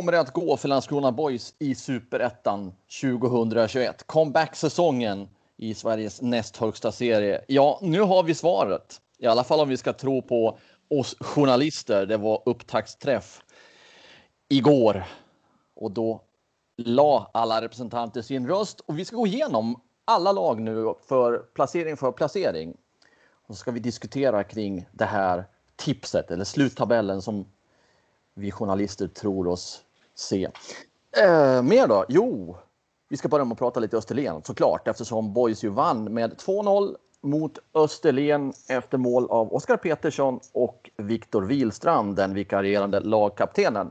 Kommer det att gå för Landskrona Boys i Superettan 2021? Comeback-säsongen i Sveriges näst högsta serie. Ja, nu har vi svaret. I alla fall om vi ska tro på oss journalister. Det var upptaktsträff igår och då la alla representanter sin röst och vi ska gå igenom alla lag nu för placering för placering. Och så ska vi diskutera kring det här tipset eller sluttabellen som vi journalister tror oss se. Eh, mer då? Jo, vi ska börja med att prata lite Österlen såklart eftersom Boys ju vann med 2-0 mot Österlen efter mål av Oskar Petersson och Viktor Wilstrand, den vikarierande lagkaptenen.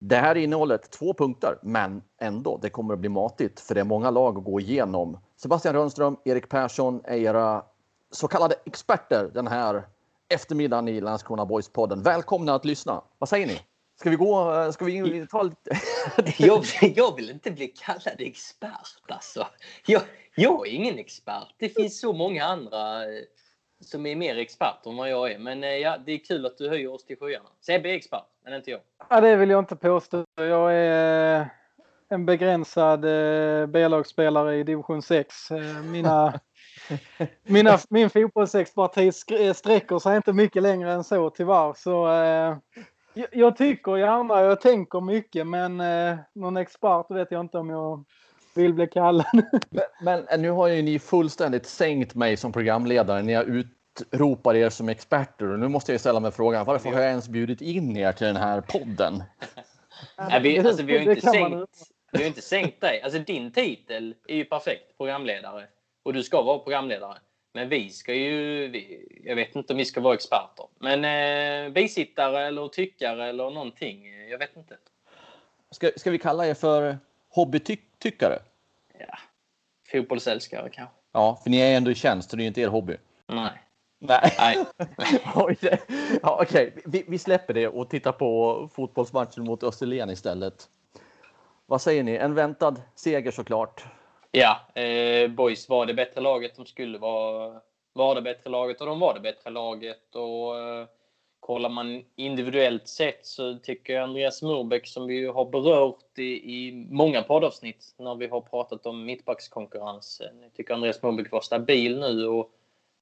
Det här innehållet två punkter, men ändå, det kommer att bli matigt för det är många lag att gå igenom. Sebastian Rönnström, Erik Persson är era så kallade experter den här eftermiddagen i Landskrona Boys-podden. Välkomna att lyssna. Vad säger ni? Ska vi gå? Ska vi ta lite? jag, jag vill inte bli kallad expert alltså. Jag, jag är ingen expert. Det finns så många andra eh, som är mer experter än vad jag är. Men eh, ja, det är kul att du höjer oss till skyarna. Sebbe är expert, men inte jag. Ja, det vill jag inte påstå. Jag är eh, en begränsad B-lagsspelare i division 6. Mina mina, min fotbollsexpertis sträcker sig inte mycket längre än så tyvärr. Så, eh, jag tycker gärna, jag tänker mycket men eh, någon expert vet jag inte om jag vill bli kallad. men, men, eh, nu har ju ni fullständigt sänkt mig som programledare. Ni har utropar er som experter och nu måste jag ställa mig frågan varför har jag ens bjudit in er till den här podden? Nej, vi, alltså, vi, har inte sänkt, vi har inte sänkt dig. Alltså, din titel är ju perfekt, programledare. Och du ska vara programledare. Men vi ska ju, vi, jag vet inte om vi ska vara experter. Men eh, bisittare eller tyckare eller någonting. Jag vet inte. Ska, ska vi kalla er för hobbytyckare? Ja, fotbollsälskare kanske. Ja, för ni är ändå i tjänst, så det är inte er hobby. Nej. Nej. Nej. ja, Okej, vi, vi, släpper det och tittar på fotbollsmatchen mot Österlen istället. Vad säger ni? En väntad seger såklart. Ja, eh, Boys var det bättre laget. De skulle vara, var det bättre laget och de var det bättre laget. Och, eh, kollar man individuellt sett så tycker jag Andreas Murbeck, som vi har berört i, i många poddavsnitt när vi har pratat om mittbackskonkurrensen. Jag tycker Andreas Murbeck var stabil nu och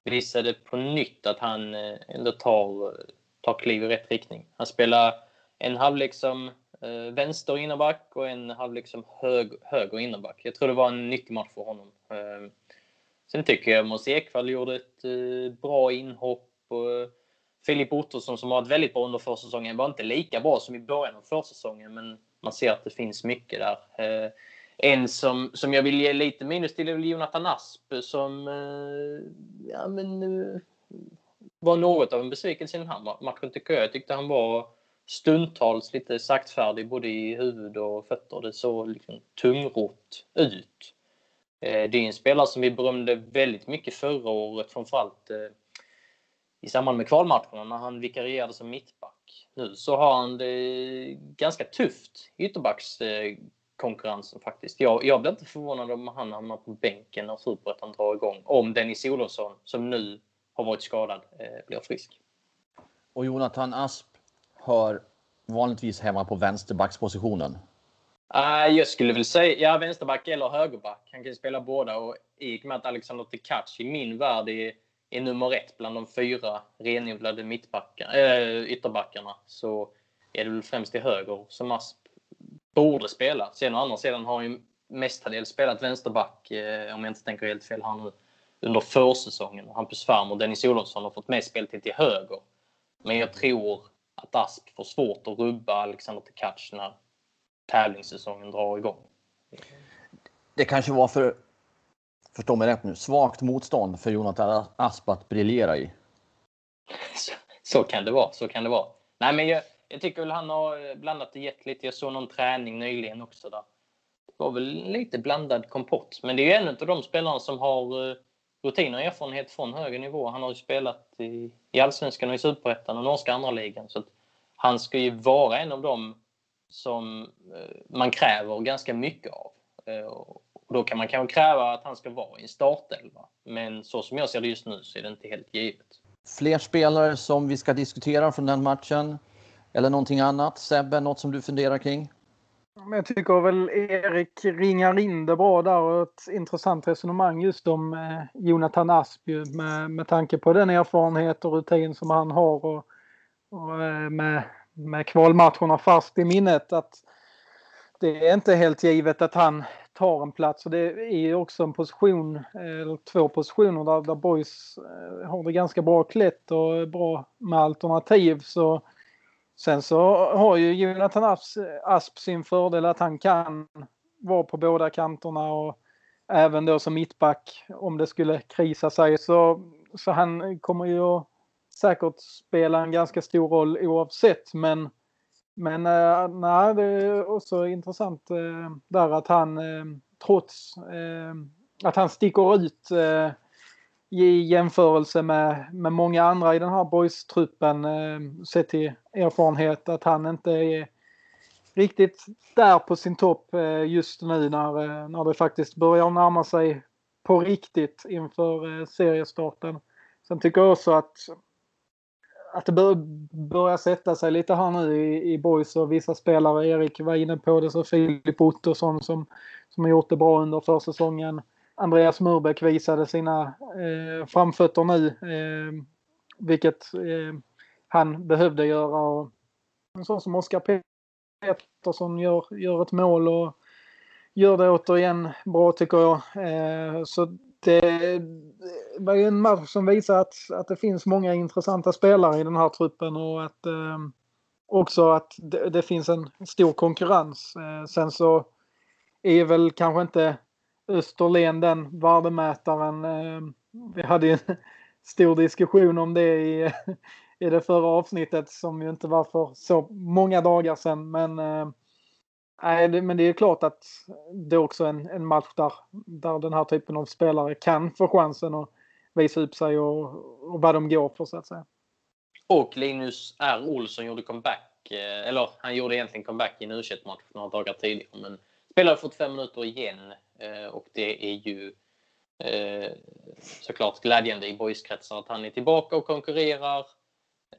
visade på nytt att han eh, ändå tar, tar kliv i rätt riktning. Han spelar en halvlek som eh, vänster innerback och en halvlek som hög, höger innerback. Jag tror det var en nyttig match för honom. Eh, sen tycker jag Måns Ekvall gjorde ett eh, bra inhopp. Och, eh, Filip Ottosson som har varit väldigt bra under försäsongen var inte lika bra som i början av försäsongen men man ser att det finns mycket där. Eh, en som, som jag vill ge lite minus till är Jonathan Asp som eh, ja, men, eh, var något av en besvikelse i den här matchen tycker jag. Jag tyckte han var stundtals lite saktfärdig både i huvud och fötter. Det såg liksom tungrott ut. Eh, det är en spelare som vi berömde väldigt mycket förra året, framförallt eh, i samband med kvalmatcherna när han vikarierade som mittback. Nu så har han det ganska tufft i ytterbackskonkurrensen eh, faktiskt. Jag, jag blir inte förvånad om han hamnar på bänken när Superettan drar igång. Om Dennis Olofsson, som nu har varit skadad, blir frisk. Och Jonathan Asp hör vanligtvis hemma på vänsterbackspositionen? Uh, jag skulle väl säga ja, vänsterback eller högerback. Han kan spela båda och i och med att Alexander Tkach i min värld är, är nummer ett bland de fyra renodlade äh, ytterbackarna så är det väl främst till höger som Asp borde spela. Sen å andra sidan har han ju mestadels spelat vänsterback, eh, om jag inte tänker helt fel här nu, under försäsongen. Hampus Färm och Dennis Olofsson har fått med speltid till höger. Men jag tror att Asp får svårt att rubba Alexander Tkac när tävlingssäsongen drar igång. Det kanske var för förstå mig rätt nu, svagt motstånd för Jonathan Asp att briljera i. Så, så, kan det vara. Så kan det vara. Nej, men jag, jag tycker väl han har blandat och gett lite. Jag såg någon träning nyligen också där. Det var väl lite blandad kompott. Men det är ju en av de spelarna som har rutin och erfarenhet från högre nivå. Han har ju spelat i, i Allsvenskan och i Superettan och norska andra ligan. Så han ska ju vara en av dem som eh, man kräver ganska mycket av. Eh, och då kan man kanske kräva att han ska vara i en startelva. Men så som jag ser det just nu så är det inte helt givet. Fler spelare som vi ska diskutera från den matchen? Eller någonting annat? Sebbe, något som du funderar kring? Jag tycker väl Erik ringar in det bra där och ett intressant resonemang just om eh, Jonathan Asp med, med tanke på den erfarenhet och rutin som han har och, och eh, med, med kvalmatcherna fast i minnet att det är inte helt givet att han tar en plats och det är ju också en position, eh, eller två positioner där, där Boys har det ganska bra klätt och bra med alternativ. Så, sen så har ju Jonathan Asp, Asp sin fördel att han kan vara på båda kanterna och även då som mittback om det skulle krisa sig. Så, så han kommer ju säkert spela en ganska stor roll oavsett men men äh, nej, det är också intressant äh, där att han äh, trots att han sticker ut i jämförelse med, med många andra i den här boys-truppen eh, sett till erfarenhet att han inte är riktigt där på sin topp eh, just nu när, eh, när det faktiskt börjar närma sig på riktigt inför seriestarten. Sen tycker jag också att att det bör, börjar sätta sig lite här nu i, i boys och vissa spelare. Erik var inne på det, så Filip Ottosson som, som har gjort det bra under försäsongen. Andreas Murbeck visade sina eh, framfötter nu, eh, vilket eh, han behövde göra. Och en sån som Oskar Pettersson gör, gör ett mål och gör det återigen bra tycker jag. Eh, så det var ju en match som visar att, att det finns många intressanta spelare i den här truppen och att eh, också att det, det, finns en stor konkurrens. Eh, sen så är väl kanske inte Österlen den värdemätaren. Eh, vi hade ju en stor diskussion om det i, i det förra avsnittet som ju inte var för så många dagar sedan. Men äh, det, men det är klart att det är också en, en match där, där den här typen av spelare kan få chansen att visa upp sig och, och vad de går för så att säga. Och Linus R. Olsson gjorde comeback, eh, eller han gjorde egentligen comeback i en u match för några dagar tidigare. Men spelade 45 minuter igen Eh, och det är ju eh, såklart glädjande i boyskretsar att han är tillbaka och konkurrerar.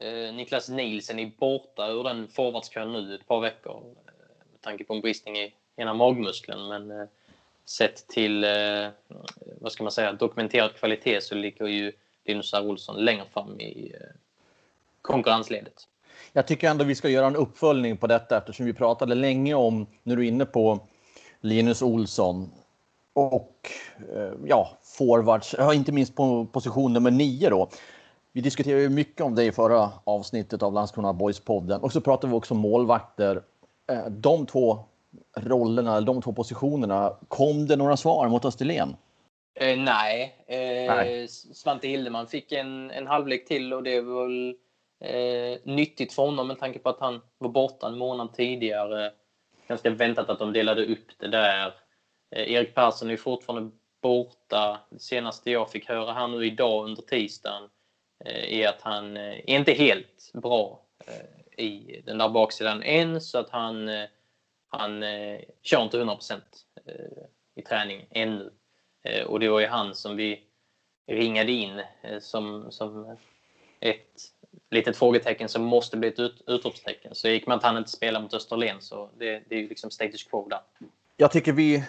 Eh, Niklas Nielsen är borta ur den forwardskön nu ett par veckor med tanke på en bristning i ena magmuskeln. Men sett till vad ska man säga, dokumenterad kvalitet så ligger ju Linus R. Olsson längre fram i konkurrensledet. Jag tycker ändå vi ska göra en uppföljning på detta eftersom vi pratade länge om, när du är inne på Linus Olsson och ja, forwards, inte minst på position nummer nio då. Vi diskuterade ju mycket om det i förra avsnittet av Landskrona Boys-podden och så pratade vi också om målvakter Eh, de två rollerna, de två positionerna, kom det några svar mot Österlen? Eh, nej. Eh, nej. Svante Hildeman fick en, en halvlek till och det var väl eh, nyttigt för honom med tanke på att han var borta en månad tidigare. Ganska väntat att de delade upp det där. Eh, Erik Persson är fortfarande borta. Det senaste jag fick höra här nu idag under tisdagen eh, är att han är inte helt bra i den där baksidan än så att han, han kör inte 100 eh, i träning ännu. Och det var ju han som vi ringade in som, som ett litet frågetecken som måste bli ett ut, utropstecken. Så gick man att han inte spelar mot Österlen så det, det är ju liksom status quo där. Jag tycker vi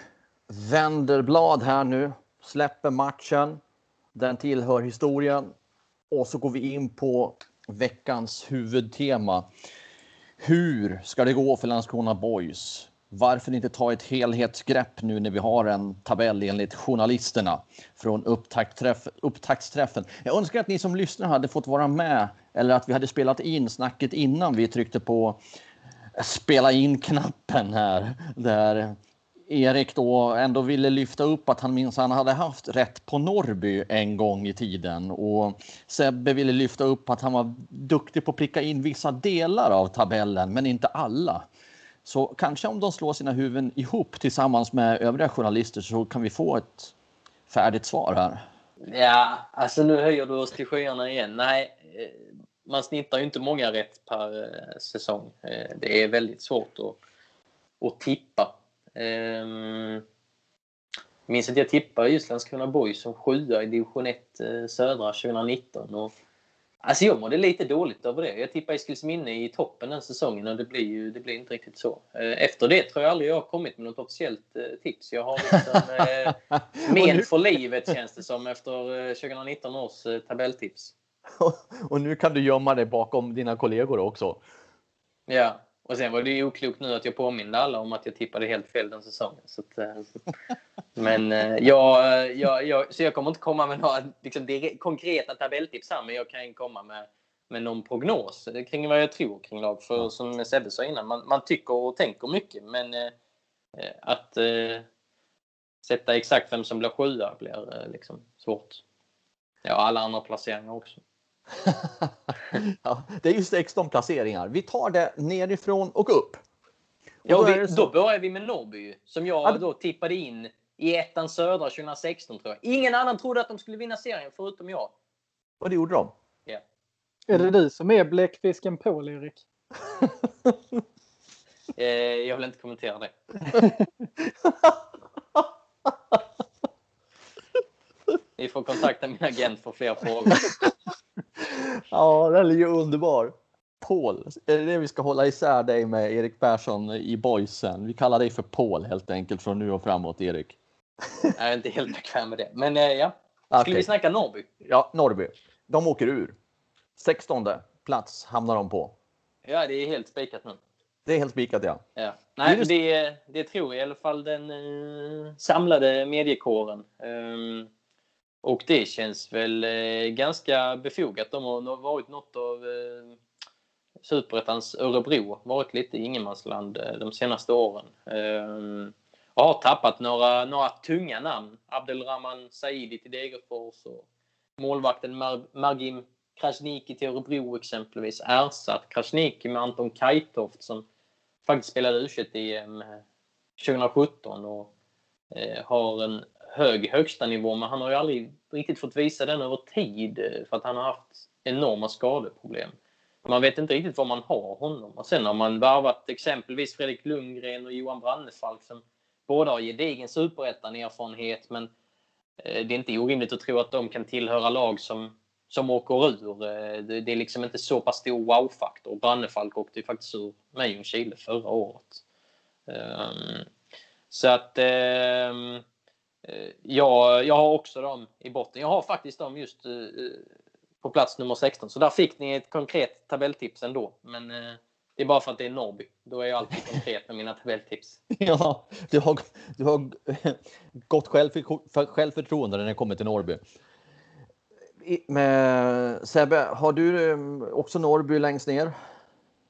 vänder blad här nu, släpper matchen. Den tillhör historien och så går vi in på veckans huvudtema. Hur ska det gå för Landskrona Boys? Varför inte ta ett helhetsgrepp nu när vi har en tabell enligt journalisterna från upptaktsträff, upptaktsträffen? Jag önskar att ni som lyssnar hade fått vara med eller att vi hade spelat in snacket innan vi tryckte på spela in-knappen här. Där Erik då ändå ville lyfta upp att han minns han hade haft rätt på Norrby en gång i tiden och Sebbe ville lyfta upp att han var duktig på att pricka in vissa delar av tabellen, men inte alla. Så kanske om de slår sina huvuden ihop tillsammans med övriga journalister så kan vi få ett färdigt svar här. Ja, alltså nu höjer du oss till skyarna igen. Nej, eh, man snittar ju inte många rätt per eh, säsong. Eh, det är väldigt svårt att, att tippa. Um, minns att jag tippade just Landskrona Boys som sjua i division 1 södra 2019. Och Alltså jag mådde lite dåligt över det. Jag tippade Eskilsminne i toppen den säsongen och det blir ju det blir inte riktigt så. Eh, efter det tror jag aldrig jag har kommit med något officiellt eh, tips. Jag har liksom eh, men för livet känns det som efter 2019 års tabelltips. och nu kan du gömma dig bakom dina kollegor också. Ja, och sen var det ju oklokt nu att jag påminde alla om att jag tippade helt fel den säsongen. Så att, eh, men eh, jag, jag, jag, så jag kommer inte komma med några liksom, konkreta tabelltips här, men jag kan komma med, med någon prognos kring vad jag tror kring lag. För som Sebbe sa innan, man, man tycker och tänker mycket, men eh, att eh, sätta exakt vem som blir sjua blir eh, liksom svårt. Ja, alla andra placeringar också. Ja, det är ju 16 placeringar. Vi tar det nerifrån och upp. Och ja, då, vi, då börjar vi med Norrby som jag ja, då tippade in i ettan södra 2016 tror jag. Ingen annan trodde att de skulle vinna serien förutom jag. Och det gjorde de. Ja. Är det du som är bläckfisken Paul, Erik? eh, jag vill inte kommentera det. Ni får kontakta min agent för fler frågor. ja, den är ju underbar. Paul, är det det vi ska hålla isär dig med Erik Persson i boysen? Vi kallar dig för Paul helt enkelt från nu och framåt, Erik. Jag är inte helt bekväm med det, men eh, ja. Skulle okay. vi snacka Norrby? Ja, Norrby. De åker ur. 16 plats hamnar de på. Ja, det är helt spikat nu. Det är helt spikat, ja. ja. Nej, det, det, det tror i alla fall den eh, samlade mediekåren. Um, och det känns väl eh, ganska befogat. De har varit något av eh, Superettans Örebro, varit lite ingenmansland eh, de senaste åren. Eh, och har tappat några, några tunga namn. Abdelrahman Saidi till Degerfors och målvakten Mar Margim Krasniqi till Örebro exempelvis. Ersatt Krasniqi med Anton Kajtoft som faktiskt spelade u em 2017 eh, och eh, har en hög högsta nivå men han har ju aldrig riktigt fått visa den över tid eh, för att han har haft enorma skadeproblem. Man vet inte riktigt var man har honom. Och sen har man varvat exempelvis Fredrik Lundgren och Johan Brannefalk som båda har gedigen superettan-erfarenhet men eh, det är inte orimligt att tro att de kan tillhöra lag som, som åker ur. Eh, det är liksom inte så pass stor wow-faktor. Brannefalk åkte ju faktiskt ur med Ljungskile förra året. Ehm, så att ehm, jag, jag har också dem i botten. Jag har faktiskt dem just eh, på plats nummer 16. Så där fick ni ett konkret tabelltips ändå. Men eh, det är bara för att det är Norrby. Då är jag alltid konkret med mina tabelltips. Ja, du har, du har gott självför, självförtroende när det kommer till Norrby. Sebbe, har du också Norrby längst ner?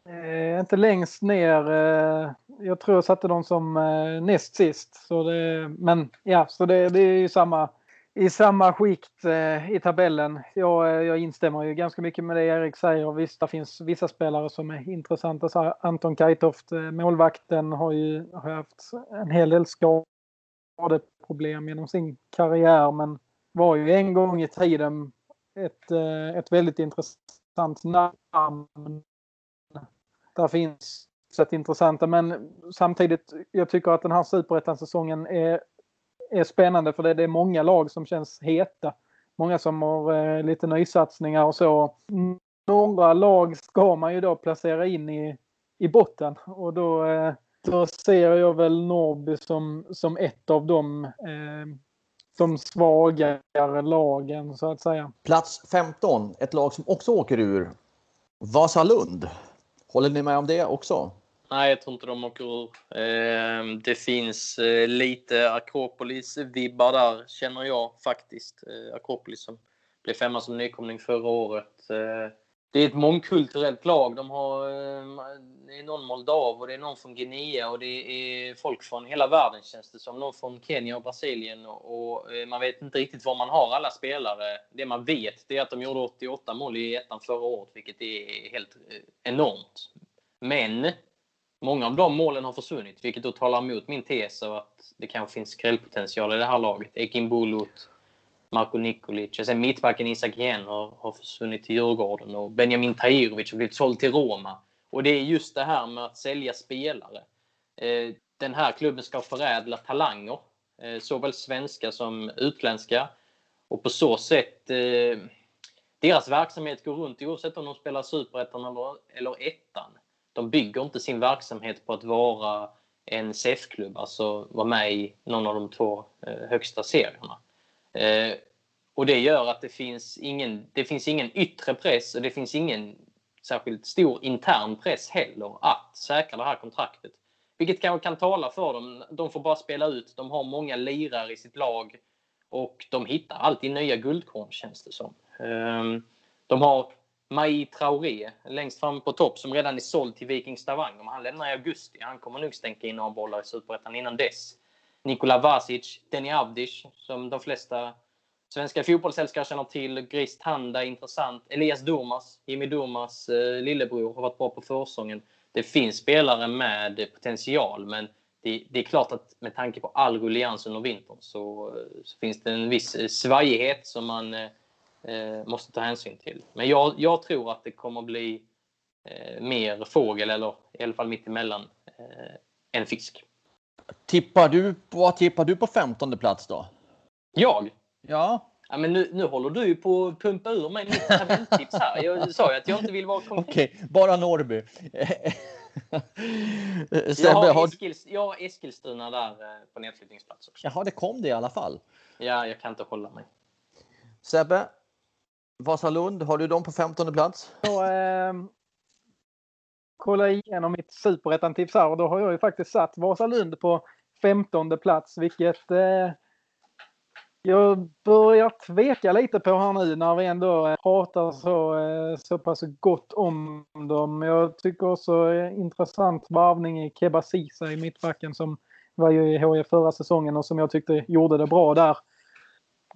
Eh, inte längst ner. Eh, jag tror jag satte dem som eh, näst sist. Så det, men ja, så det, det är ju samma, i samma skikt eh, i tabellen. Jag, eh, jag instämmer ju ganska mycket med det Erik säger. Visst, det finns vissa spelare som är intressanta. Så Anton Kajtoft, eh, målvakten, har ju har haft en hel del skadeproblem genom sin karriär. Men var ju en gång i tiden ett, eh, ett väldigt intressant namn där finns sätt intressanta men samtidigt jag tycker att den här superettan-säsongen är, är spännande för det, det är många lag som känns heta. Många som har eh, lite nysatsningar och så. Några lag ska man ju då placera in i, i botten och då, eh, då ser jag väl Norrby som, som ett av de eh, de svagare lagen så att säga. Plats 15, ett lag som också åker ur. Vasalund. Håller ni med om det också? Nej, jag tror inte de åker ur. Ehm, det finns eh, lite Akropolis-vibbar där, känner jag faktiskt. Eh, Akropolis som blev femma som nykomling förra året. Eh, det är ett mångkulturellt lag. De har, eh, det är någon moldav och det är någon från Guinea och det är folk från hela världen känns det som. Någon från Kenya och Brasilien och, och eh, man vet inte riktigt var man har alla spelare. Det man vet det är att de gjorde 88 mål i ettan förra året, vilket är helt eh, enormt. Men många av de målen har försvunnit, vilket då talar emot min tes av att det kanske finns skrällpotential i det här laget. Ekin Bulut, Marko Nikolic. Och sen mittbacken Isak Hien har, har försvunnit till Djurgården och Benjamin Tahirovic har blivit såld till Roma. Och det är just det här med att sälja spelare. Eh, den här klubben ska förädla talanger, eh, såväl svenska som utländska. Och på så sätt, eh, deras verksamhet går runt oavsett om de spelar superettan eller, eller ettan. De bygger inte sin verksamhet på att vara en CF-klubb, alltså vara med i någon av de två eh, högsta serierna. Eh, och det gör att det finns, ingen, det finns ingen yttre press och det finns ingen särskilt stor intern press heller att säkra det här kontraktet. Vilket kanske kan tala för dem. De får bara spela ut. De har många lirare i sitt lag och de hittar alltid nya guldkorn känns det som. Ehm, de har Mai Traoré längst fram på topp som redan är såld till Viking Stavanger. Han lämnar i augusti. Han kommer nog stänka in några bollar i Superettan innan dess. Nikola Vasic, Deni Avdic, som de flesta svenska fotbollsälskare känner till. Grist Handa, intressant. Elias Durmas, Jimmy Durmas eh, lillebror, har varit bra på försången. Det finns spelare med potential, men det, det, är klart att med tanke på all ruljans under vintern så, eh, så, finns det en viss eh, svajighet som man eh, eh, måste ta hänsyn till. Men jag, jag tror att det kommer bli eh, mer fågel, eller i alla fall mittemellan, eh, än fisk. Tippar du, vad tippar du på 15 plats då? Jag? Ja. Ja, men nu, nu håller du på att pumpa ur mig mitt tabelltips här. Jag sa ju att jag inte vill vara konkret. Okej, okay, bara Norrby. Sebbe, jag, har Eskils, jag har Eskilstuna där eh, på nedflyttningsplats också. Jaha, det kom det i alla fall. Ja, jag kan inte hålla mig. Sebbe, Vasalund, har du dem på 15 plats? Eh, Kolla igenom mitt superettan-tips här och då har jag ju faktiskt satt Vasalund på 15 plats, vilket eh, jag börjar tveka lite på här nu när vi ändå eh, pratar så, eh, så pass gott om dem. Jag tycker också eh, intressant varvning i Keba Sisa i mittbacken som var ju i HIF förra säsongen och som jag tyckte gjorde det bra där.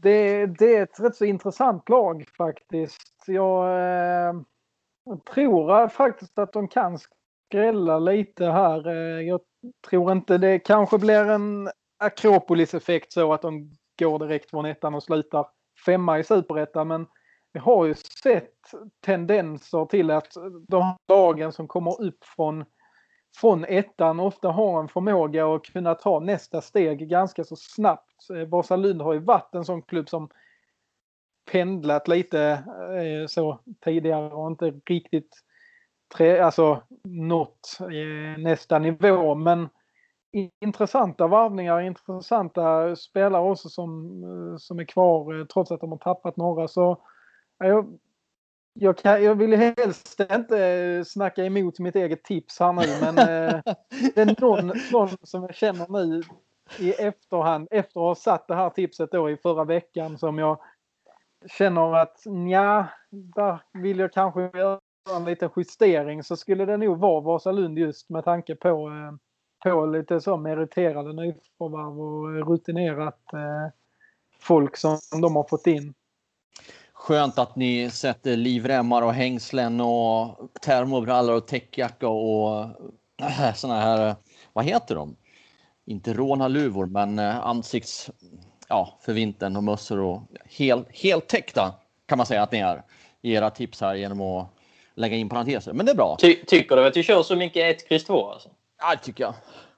Det, det är ett rätt så intressant lag faktiskt. Jag eh, jag tror eh, faktiskt att de kan skrälla lite här. Eh, jag tror inte det kanske blir en Akropolis-effekt så att de går direkt från ettan och slutar femma i superettan. Men vi har ju sett tendenser till att de lagen som kommer upp från, från ettan ofta har en förmåga att kunna ta nästa steg ganska så snabbt. Eh, Vasalund har ju varit en sån klubb som pendlat lite eh, så tidigare och inte riktigt tre, alltså, nått eh, nästa nivå. Men intressanta varvningar, intressanta spelare också som, eh, som är kvar trots att de har tappat några. Så jag, jag, kan, jag vill helst inte snacka emot mitt eget tips här nu men det är någon, någon som jag känner nu i efterhand efter att ha satt det här tipset då i förra veckan som jag känner att ja, där vill jag kanske göra en liten justering så skulle det nog vara Vasalund just med tanke på eh, på lite så meriterade nyförvärv och rutinerat eh, folk som de har fått in. Skönt att ni sätter livremmar och hängslen och termobrallor och täckjacka och äh, såna här, eh, vad heter de? Inte rånarluvor, men eh, ansikts, ja, för vintern och mössor och helt, helt täckta kan man säga att ni är i era tips här genom att lägga in parenteser. Men det är bra. Ty tycker du att du kör så mycket 1, X, 2 alltså? Ja, det tycker jag.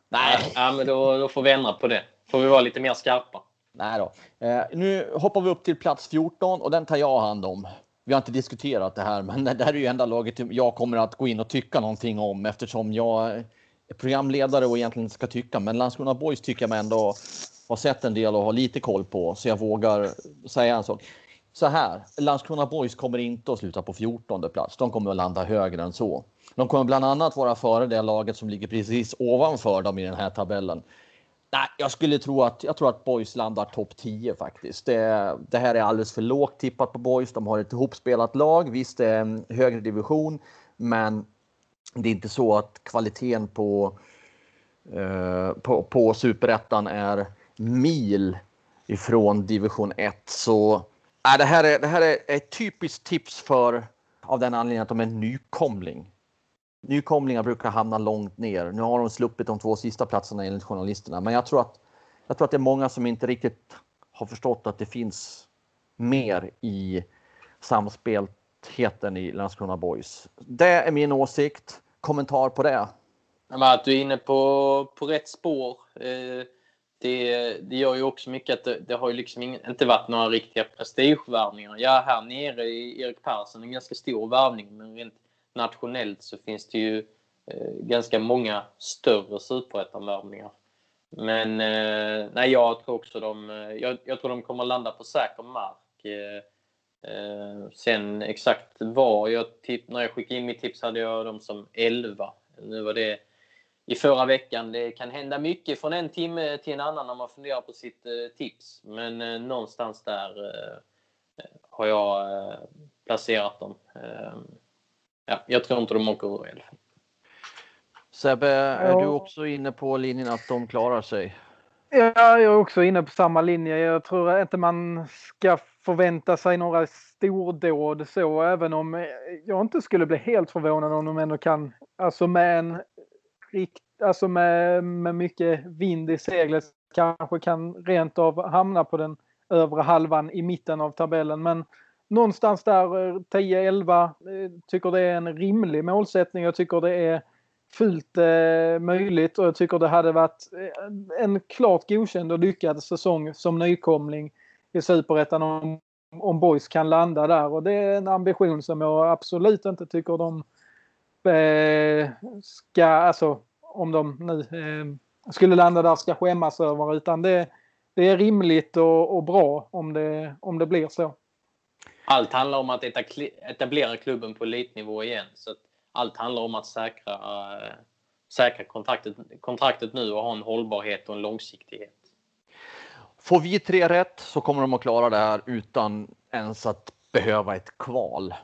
Nej. Ja, men då, då får vi ändra på det. Får vi vara lite mer skarpa. Nej då. Eh, nu hoppar vi upp till plats 14 och den tar jag hand om. Vi har inte diskuterat det här, men det här är ju enda laget jag kommer att gå in och tycka någonting om eftersom jag programledare och egentligen ska tycka. Men Landskrona Boys tycker jag mig ändå har sett en del och har lite koll på, så jag vågar säga en sak. Så här, Landskrona Boys kommer inte att sluta på 14 plats. De kommer att landa högre än så. De kommer bland annat vara före det laget som ligger precis ovanför dem i den här tabellen. Nej, jag skulle tro att jag tror att Boys landar topp 10 faktiskt. Det, det, här är alldeles för lågt tippat på Boys. De har ett ihopspelat lag. Visst, det är en högre division, men det är inte så att kvaliteten på eh, på, på superettan är mil ifrån division 1 så äh, det här är det här är ett typiskt tips för av den anledningen att de är nykomling. Nykomlingar brukar hamna långt ner. Nu har de sluppit de två sista platserna enligt journalisterna, men jag tror att jag tror att det är många som inte riktigt har förstått att det finns mer i samspeltheten i Landskrona Boys. Det är min åsikt. Kommentar på det? Att du är inne på, på rätt spår. Eh, det, det gör ju också mycket att det, det har ju liksom inte varit några riktiga prestigevärvningar. Ja, här nere i Erik Persson en ganska stor värvning, men rent nationellt så finns det ju eh, ganska många större superettan-värvningar. Men eh, nej, jag tror också de, eh, jag, jag, tror de kommer landa på säker mark. Eh sen exakt var, jag när jag skickade in mitt tips hade jag dem som 11. Nu var det i förra veckan. Det kan hända mycket från en timme till en annan när man funderar på sitt eh, tips. Men eh, någonstans där eh, har jag placerat dem. Ja, jag tror inte de åker ur i alla fall. Sebbe, är ja. du också inne på linjen att de klarar sig? Ja, jag är också inne på samma linje. Jag tror inte man ska förvänta sig några stordåd så, även om eh, jag inte skulle bli helt förvånad om de ändå kan, alltså med en rikt, alltså med, med mycket vind i seglet kanske kan rent av hamna på den övre halvan i mitten av tabellen. Men någonstans där eh, 10-11 eh, tycker det är en rimlig målsättning. Jag tycker det är fullt eh, möjligt och jag tycker det hade varit en klart godkänd och lyckad säsong som nykomling i Superettan om, om Boys kan landa där och det är en ambition som jag absolut inte tycker de eh, ska, alltså om de nu eh, skulle landa där ska skämmas över utan det, det är rimligt och, och, bra om det, om det blir så. Allt handlar om att etablera klubben på elitnivå igen. Så allt handlar om att säkra, äh, säkra kontraktet, kontraktet nu och ha en hållbarhet och en långsiktighet. Får vi tre rätt så kommer de att klara det här utan ens att behöva ett kval.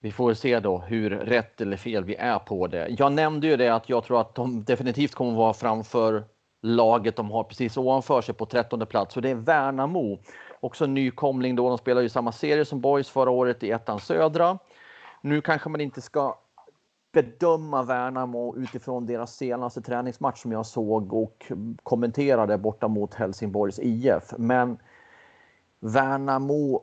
Vi får se då hur rätt eller fel vi är på det. Jag nämnde ju det att jag tror att de definitivt kommer att vara framför laget de har precis ovanför sig på 13 plats och det är Värnamo. Också en nykomling då. De spelar ju samma serie som Boys förra året i ettan södra. Nu kanske man inte ska bedöma Värnamo utifrån deras senaste träningsmatch som jag såg och kommenterade borta mot Helsingborgs IF. Men Värnamo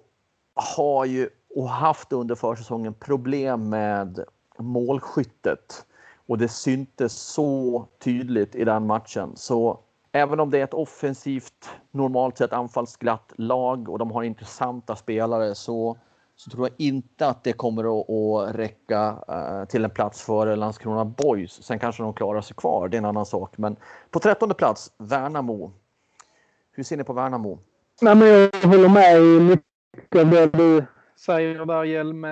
har ju och haft under försäsongen problem med målskyttet och det syntes så tydligt i den matchen. Så även om det är ett offensivt, normalt sett anfallsglatt lag och de har intressanta spelare så, så tror jag inte att det kommer att, att räcka eh, till en plats för Landskrona Boys. Sen kanske de klarar sig kvar, det är en annan sak. Men på trettonde plats, Värnamo. Hur ser ni på Värnamo? Nej, men jag håller med i mycket av det du säger där Hjelm,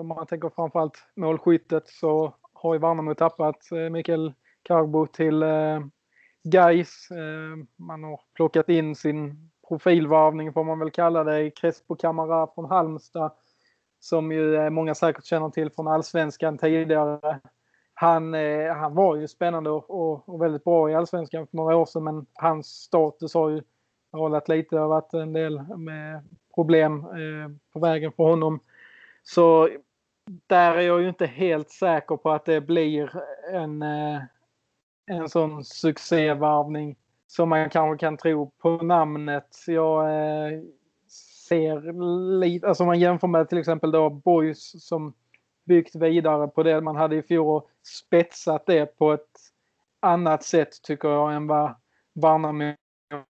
om man tänker framförallt målskyttet så har ju Värnamo tappat eh, Mikael Karbo till Geis. Gais. Man har plockat in sin profilvarvning får man väl kalla det, Crespo Camara från Halmstad som ju eh, många säkert känner till från allsvenskan tidigare. Han, eh, han var ju spännande och, och, väldigt bra i allsvenskan för några år sedan men hans status har ju hållit lite. Det har varit en del med problem eh, på vägen för honom. Så där är jag ju inte helt säker på att det blir en, en sån succévarvning som man kanske kan tro på namnet. Jag ser lite, alltså om man jämför med till exempel då Boys som byggt vidare på det man hade i fjol och spetsat det på ett annat sätt tycker jag än vad Värnamo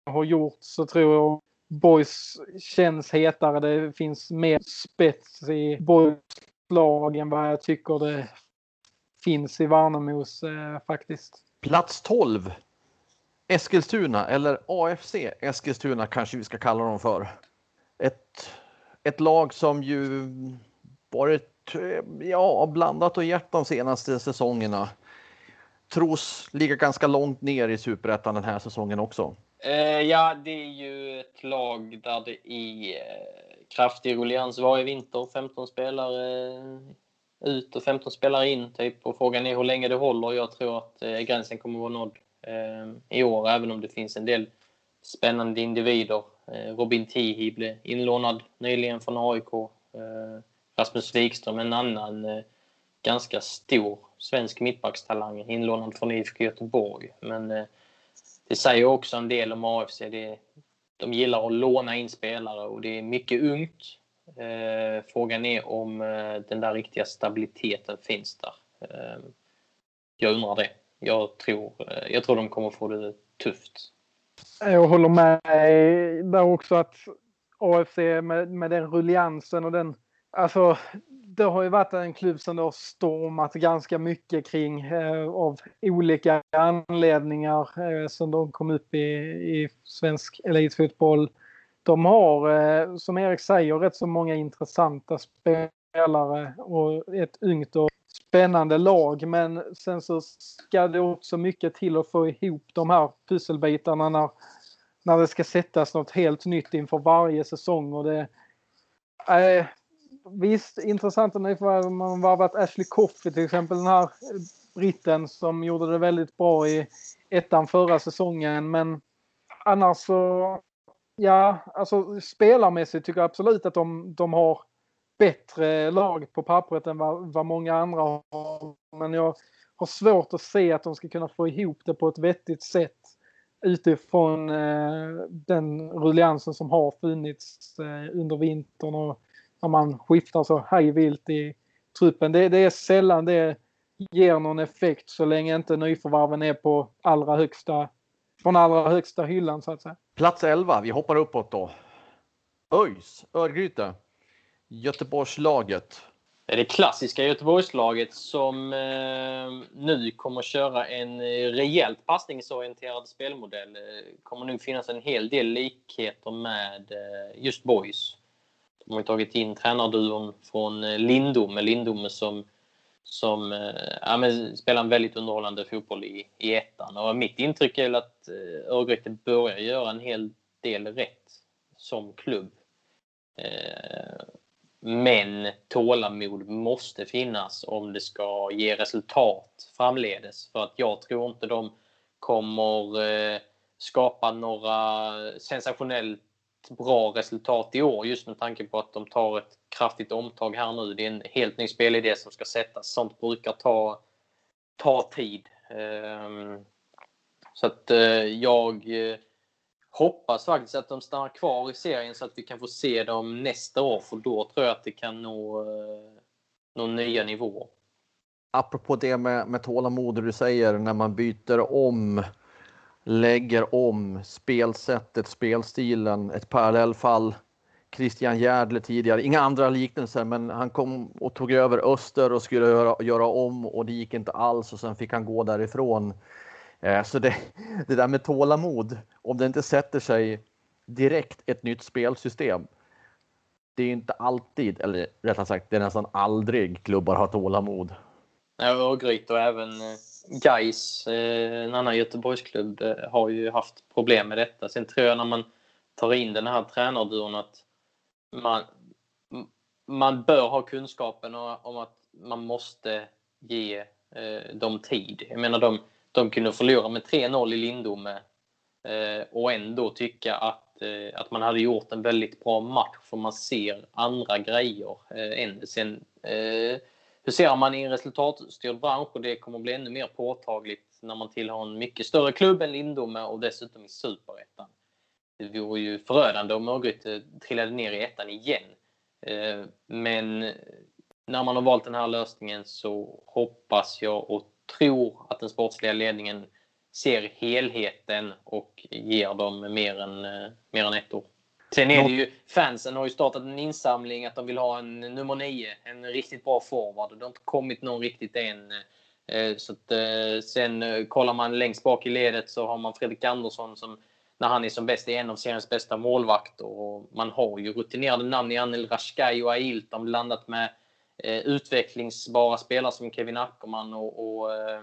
har gjort så tror jag Boys känns hetare. Det finns mer spets i Boys lag än vad jag tycker det finns i Värnamos eh, faktiskt. Plats 12. Eskilstuna eller AFC Eskilstuna kanske vi ska kalla dem för. Ett, ett lag som ju varit ja, blandat och gett de senaste säsongerna. tros ligga ganska långt ner i superettan den här säsongen också. Eh, ja, det är ju ett lag där det är eh, kraftig ruljans varje vinter. 15 spelare eh, ut och 15 spelare in typ. Och frågan är hur länge det håller. Jag tror att eh, gränsen kommer att vara nådd eh, i år, även om det finns en del spännande individer. Eh, Robin Tihi blev inlånad nyligen från AIK. Eh, Rasmus Wikström, en annan eh, ganska stor svensk mittbackstalang, inlånad från IFK Göteborg. Men det säger också en del om AFC. Det, de gillar att låna in spelare och det är mycket ungt. Frågan är om den där riktiga stabiliteten finns där. Jag undrar det. Jag tror, jag tror de kommer få det tufft. Eh, Jag håller med där också att AFC med, med den rulliansen och den... Alltså, det har ju varit en klubb som det har stormat ganska mycket kring eh, av olika anledningar eh, som de kom upp i, i svensk elitfotboll. De har, eh, som Erik säger, rätt så många intressanta spelare och ett ungt och spännande lag. Men sen så ska det också mycket till att få ihop de här pusselbitarna när, när det ska sättas något helt nytt inför varje säsong. Och det, eh, visst, intressant när man varvat Ashley Coffey till exempel, den här britten som gjorde det väldigt bra i ettan förra säsongen. Men annars så, ja, alltså spelarmässigt tycker jag absolut att de, de har bättre lag på pappret än vad, vad många andra har. Men jag har svårt att se att de ska kunna få ihop det på ett vettigt sätt utifrån eh, den rulliansen som har funnits eh, under vintern och när man skiftar så hejvilt i truppen. Det, det, är sällan det ger någon effekt så länge inte nyförvärven är på allra högsta, från allra högsta hyllan så att säga. Plats 11, vi hoppar uppåt då. ÖIS, Örgryte. Göteborgslaget. Det är det klassiska Göteborgslaget som eh, nu kommer köra en eh, rejält passningsorienterad spelmodell. Det kommer nog finnas en hel del likheter med eh, just Boys. De har tagit in tränarduon från eh, Lindome, Lindome som, som eh, ja, men spelar en väldigt underhållande fotboll i, i ettan. Och mitt intryck är att eh, Örgryte börjar göra en hel del rätt som klubb. Men tålamod måste finnas om det ska ge resultat framledes. För att jag tror inte de kommer eh, skapa några sensationellt bra resultat i år just med tanke på att de tar ett kraftigt omtag här nu. Det är en helt ny spelidé som ska sättas. Sånt brukar ta, ta tid. Ehm, så att eh, jag eh, hoppas faktiskt att de stannar kvar i serien så att vi kan få se dem nästa år för då tror jag att det kan nå, eh, nå nya nivåer. Apropå det med, med tålamod du säger när man byter om lägger om spelsättet, spelstilen. Ett parallellfall. Christian Järdle tidigare, inga andra liknelser, men han kom och tog över Öster och skulle göra, göra om och det gick inte alls och sen fick han gå därifrån. Eh, så det, det där med tålamod, om det inte sätter sig direkt ett nytt spelsystem. Det är inte alltid, eller rättare sagt, det är nästan aldrig klubbar har tålamod. Ja, och Gryt och även Geis, Gais, eh, en annan Göteborgsklubb, har ju haft problem med detta. Sen tror jag när man tar in den här tränarduon att man, man bör ha kunskapen om att man måste ge dem tid. Jag menar, de, de kunde förlora med 3-0 i Lindome eh, och ändå tycka att, eh, att man hade gjort en väldigt bra match för man ser andra grejer eh, än sen hur ser man i en resultatstyrd bransch och det kommer bli ännu mer påtagligt när man tillhör en mycket större klubb än Lindome och dessutom i superettan. Det vore ju förödande om Örgryte trillade ner i ettan igen. Men när man har valt den här lösningen så hoppas jag och tror att den sportsliga ledningen ser helheten och ger dem mer än, eh, mer än ett år. Sen är det ju, fansen har ju startat en insamling att de vill ha en nummer 9, en riktigt bra forward. Det har inte kommit någon riktigt än. Eh, så att, eh, sen kollar man längst bak i ledet så har man Fredrik Andersson som när han är som bäst är en av seriens bästa målvakter. Och man har ju rutinerade namn i Anel Rashkai och Ailt. De blandat med Eh, utvecklingsbara spelare som Kevin Ackerman och, och eh,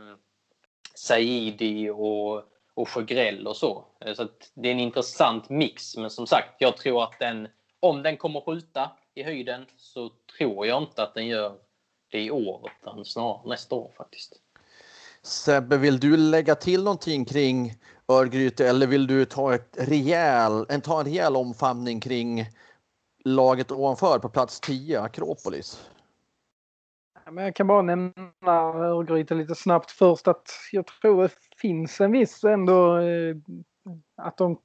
Saidi och, och Sjögrell och så. Eh, så det är en intressant mix. Men som sagt, jag tror att den, om den kommer skjuta i höjden så tror jag inte att den gör det i år utan snarare nästa år faktiskt. Sebbe, vill du lägga till någonting kring Örgryte eller vill du ta, ett rejäl, en, ta en rejäl omfamning kring laget ovanför på plats 10, Akropolis? Men jag kan bara nämna Örgryte lite snabbt först att jag tror det finns en viss ändå eh, att de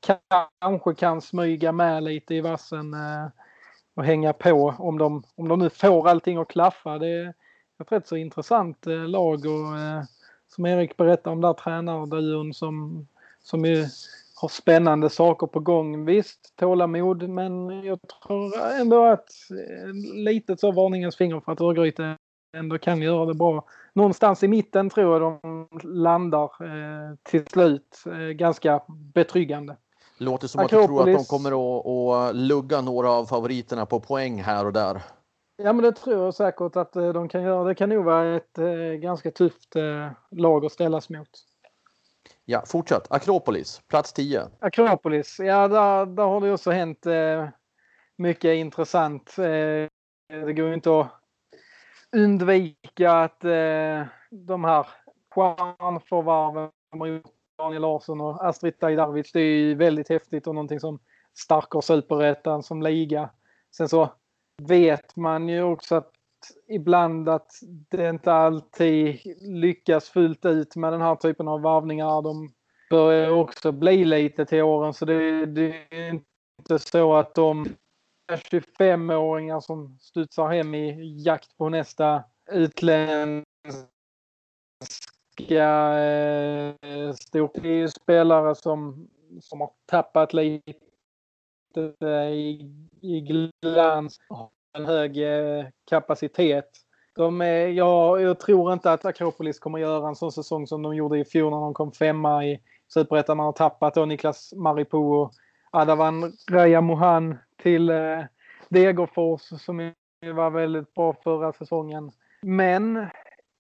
kanske kan smyga med lite i vassen eh, och hänga på om de, om de nu får allting att klaffa. Det är ett rätt så intressant eh, lag och eh, som Erik berättade om där tränarduon som, som ju har spännande saker på gång. Visst, tålamod, men jag tror ändå att eh, lite så varningens finger för att Örgryte ändå kan göra det bra. Någonstans i mitten tror jag de landar eh, till slut eh, ganska betryggande. Låter som Akropolis. att du tror att de kommer att, att lugga några av favoriterna på poäng här och där. Ja men det tror jag säkert att eh, de kan göra. Det kan nog vara ett ganska tufft lag att ställas mot. Ja, fortsätt. Akropolis, plats 10. Akropolis, ja där, där har det också hänt mycket intressant. Det går inte att undvika att eh, de här stjärnförvärven Daniel Larsson och Astrid Dajdarovic, det är ju väldigt häftigt och någonting som stärker superettan som liga. Sen så vet man ju också att ibland att det inte alltid lyckas fullt ut med den här typen av varvningar. De börjar också bli lite till åren så det, det är inte så att de 25-åringar som studsar hem i jakt på nästa utländska eh, stor spelare som, som har tappat lite eh, i, i glans en hög eh, kapacitet. De är, ja, jag tror inte att Akropolis kommer göra en sån säsong som de gjorde i fjol när de kom femma i Superettan. Man har tappat då Niklas Maripo och Adavan Rajamohan till eh, Degerfors som var väldigt bra förra säsongen. Men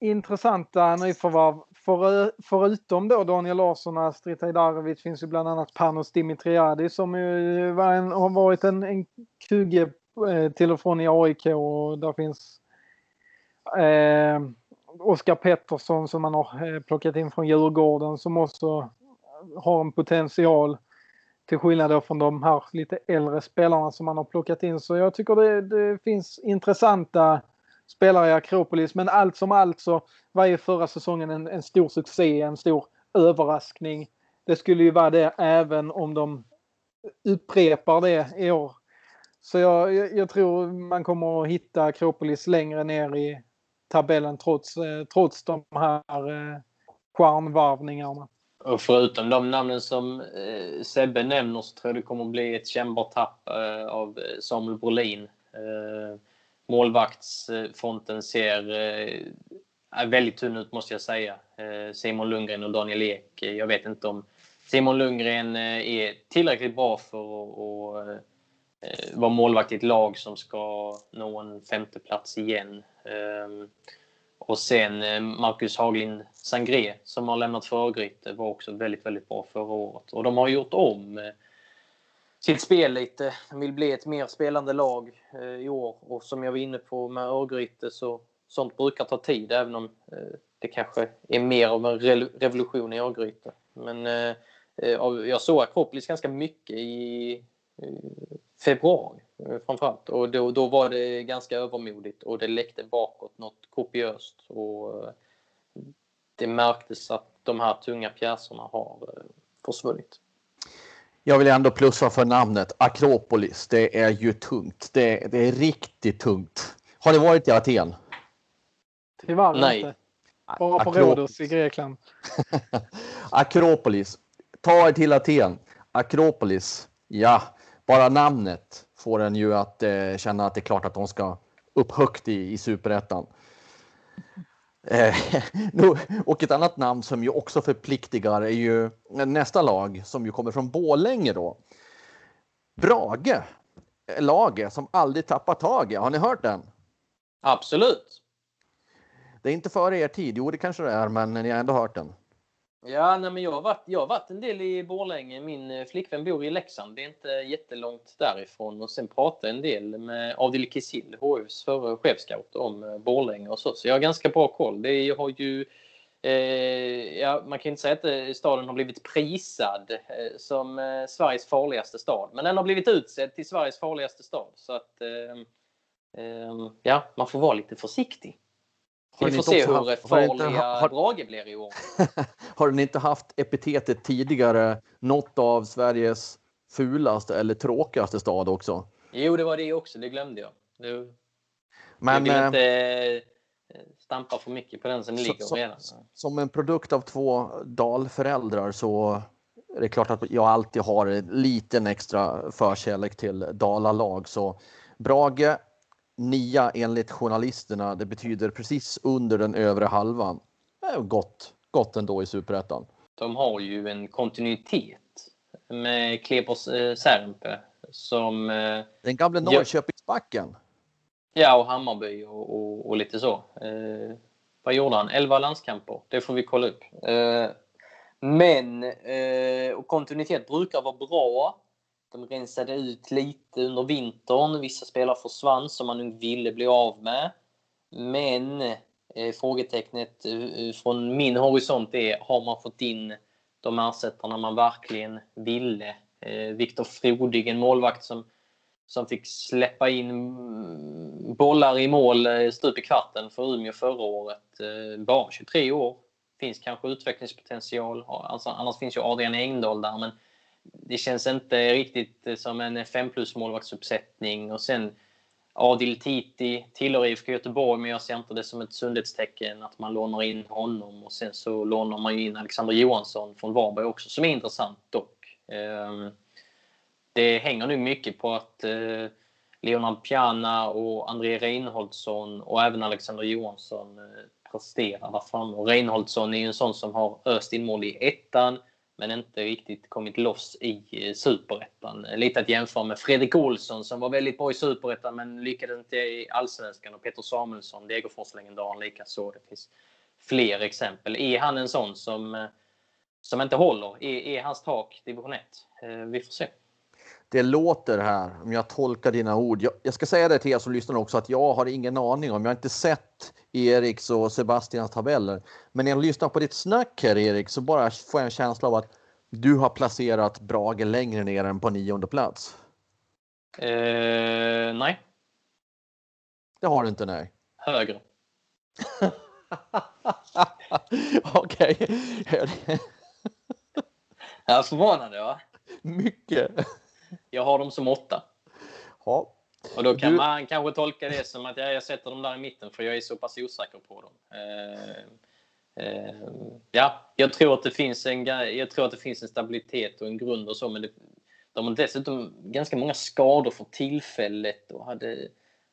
intressanta nyförvärv. För, förutom då Daniel Larsson och Astrid Hajdarevic finns ju bland annat Panos Dimitriadi som ju var en, har varit en, en kugge eh, till och från i AIK och där finns eh, Oskar Pettersson som man har eh, plockat in från Djurgården som också har en potential. Till skillnad från de här lite äldre spelarna som man har plockat in. Så jag tycker det, det finns intressanta spelare i Akropolis. Men allt som allt så var ju förra säsongen en, en stor succé, en stor överraskning. Det skulle ju vara det även om de upprepar det i år. Så jag, jag, jag tror man kommer att hitta Akropolis längre ner i tabellen trots, eh, trots de här eh, stjärnvarvningarna. Och förutom de namnen som eh, Sebbe nämner så tror jag det kommer bli ett kännbart tapp eh, av eh, Samuel Brolin. Eh, målvaktsfronten ser eh, väldigt tunn ut måste jag säga. Eh, Simon Lundgren och Daniel Ek. Eh, jag vet inte om Simon Lundgren eh, är tillräckligt bra för att eh, vara målvakt i ett lag som ska nå en femteplats igen. Och sen eh, Marcus Haglind Sangré som har lämnat för Örgryte var också väldigt, väldigt bra förra året. Och de har gjort om eh, sitt spel lite. De vill bli ett mer spelande lag eh, i år. Och som jag var inne på med Örgryte så sånt brukar ta tid även om det kanske är mer av en revolution i Örgryte. Men jag såg Akropolis ganska mycket i februari eh, framförallt. Och då, då var det ganska övermodigt och det läckte bakåt något kopiöst. Och eh, det märktes att de här tunga pjäserna har eh, försvunnit. Jag vill ändå plussa för namnet Akropolis. Det är ju tungt. Det, det är riktigt tungt. Har ni varit i Aten? Tyvärr Nej. inte. Bara på Rhodos i Grekland. Akropolis. Ta er till Aten. Akropolis. Ja, bara namnet får en ju att eh, känna att det är klart att de ska upp högt i, i superettan. Eh, och ett annat namn som ju också förpliktigar är ju nästa lag som ju kommer från Bålänge då. Brage, laget som aldrig tappar taget. Har ni hört den? Absolut. Det är inte före er tid. Jo, det kanske det är, men ni har ändå hört den. Ja, nej, men jag, har varit, jag har varit en del i Borlänge. Min eh, flickvän bor i Leksand. Det är inte jättelångt därifrån. Och sen pratade jag en del med Adil Kisil, HFs förre chefscout, om eh, Borlänge och så. Så jag har ganska bra koll. Det har ju Eh, ja, man kan inte säga att eh, staden har blivit prisad eh, som eh, Sveriges farligaste stad. Men den har blivit utsedd till Sveriges farligaste stad. Så att eh, eh, ja, man får vara lite försiktig. Vi får se hur haft, farliga har, Brage blir i år. har den inte haft epitetet tidigare, något av Sveriges fulaste eller tråkigaste stad också? Jo, det var det också. Det glömde jag. Det, Men, jag vill inte stampa för mycket på den som ligger som, redan. Som en produkt av två dalföräldrar så är det klart att jag alltid har en liten extra förkärlek till dalalag. Så Brage, nia enligt journalisterna, det betyder precis under den övre halvan. Gott, gott ändå i superettan. De har ju en kontinuitet med Klebers eh, Särmpe som... Eh, den gamla Norrköpingsbacken. Ja, och Hammarby och, och, och lite så. Eh, vad gjorde han? 11 landskamper. Det får vi kolla upp. Eh, men eh, och kontinuitet brukar vara bra. De rensade ut lite under vintern. Vissa spelare försvann som man nog ville bli av med. Men eh, frågetecknet eh, från min horisont är, har man fått in de ersättarna man verkligen ville? Eh, Viktor Frodig, en målvakt som som fick släppa in bollar i mål eh, stup i kvarten för Umeå förra året. Eh, bara 23 år. Finns kanske utvecklingspotential. Alltså, annars finns ju Adrian Engdahl där, men det känns inte riktigt som en 5 plus målvaktsuppsättning. Och sen Adil Titi tillhör IFK Göteborg, men jag ser inte det som ett sundhetstecken att man lånar in honom. Och sen så lånar man ju in Alexander Johansson från Varberg också, som är intressant dock. Ehm, det hänger nu mycket på att eh, Leonard Piana och André Reinholdsson och även Alexander Johansson eh, presterar där framme. Och Reinholdsson är ju en sån som har öst in mål i ettan men inte riktigt kommit loss i eh, superettan. Lite att jämföra med Fredrik Olsson som var väldigt bra i superettan men lyckades inte i allsvenskan. Och Peter Samuelsson, Degerfors-legendaren, likaså. Det finns fler exempel. Är han en sån som, eh, som inte håller? Är, är hans tak division 1? Eh, vi får se det låter här, om jag tolkar dina ord. Jag, jag, ska säga det till er som lyssnar också att jag har ingen aning om, jag har inte sett Eriks och Sebastians tabeller. Men när jag lyssnar på ditt snack här Erik så bara får jag en känsla av att du har placerat Brage längre ner än på nionde plats. Eh, nej. Det har du inte, nej. Högre. Okej. jag är förvånad va? Mycket. Jag har dem som åtta. Ja. Och då kan du... man kanske tolka det som att jag, sätter dem där i mitten för jag är så pass osäker på dem. Eh, eh, ja, jag tror, att det finns en, jag tror att det finns en stabilitet och en grund och så, men det, de har dessutom ganska många skador för tillfället och hade, hade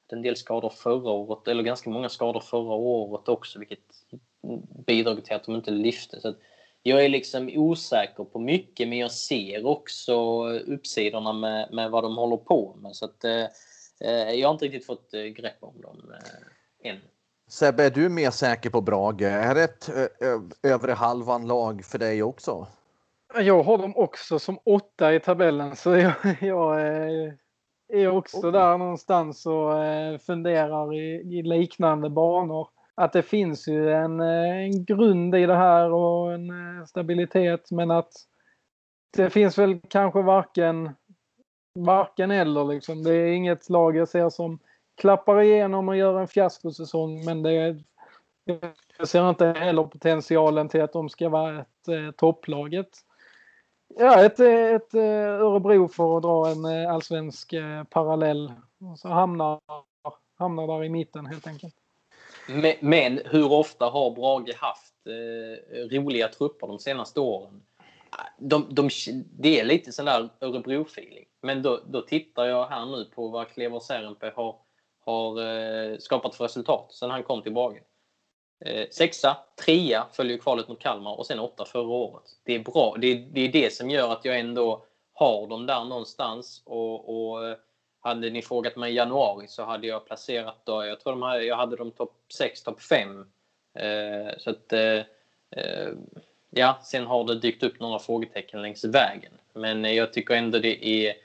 en del skador förra året, eller ganska många skador förra året också, vilket bidrog till att de inte lyfte. Så att, jag är liksom osäker på mycket men jag ser också uppsidorna med, med vad de håller på med. Så att, eh, eh jag har inte riktigt fått eh, grepp om dem eh, än. Sebbe, är du mer säker på Brage? Är det ett övre halvan lag för dig också? Jag har dem också som åtta i tabellen så jag, jag är också där någonstans och funderar i, i liknande banor att det finns ju en, eh, en grund i det här och en eh, stabilitet men att det finns väl kanske varken, varken eller liksom. Det är inget lag jag ser som klappar igenom och gör en fiaskosäsong men det är, jag ser inte heller potentialen till att de ska vara ett eh, topplaget. Ja, ett, ett eh, Örebro för att dra en allsvensk parallell. Så hamnar, hamnar där i mitten helt enkelt. Men, hur ofta har Brage haft eh, roliga trupper de senaste åren? De, de, det är lite sån där Örebro-feeling. Men då, då, tittar jag här nu på vad Klever Serenpe har, har eh, skapat för resultat sen han kom till Brage. Eh, sexa, trea följer kvalet mot Kalmar och sen åtta förra året. Det är bra. Det, det är det som gör att jag ändå har dem där någonstans. Och, och eh, hade ni frågat mig i januari så hade jag placerat då, jag tror de här, jag hade dem topp 6, topp 5. Eh, så att, eh, eh, ja, sen har det dykt upp några frågetecken längs vägen. Men eh, jag tycker ändå det är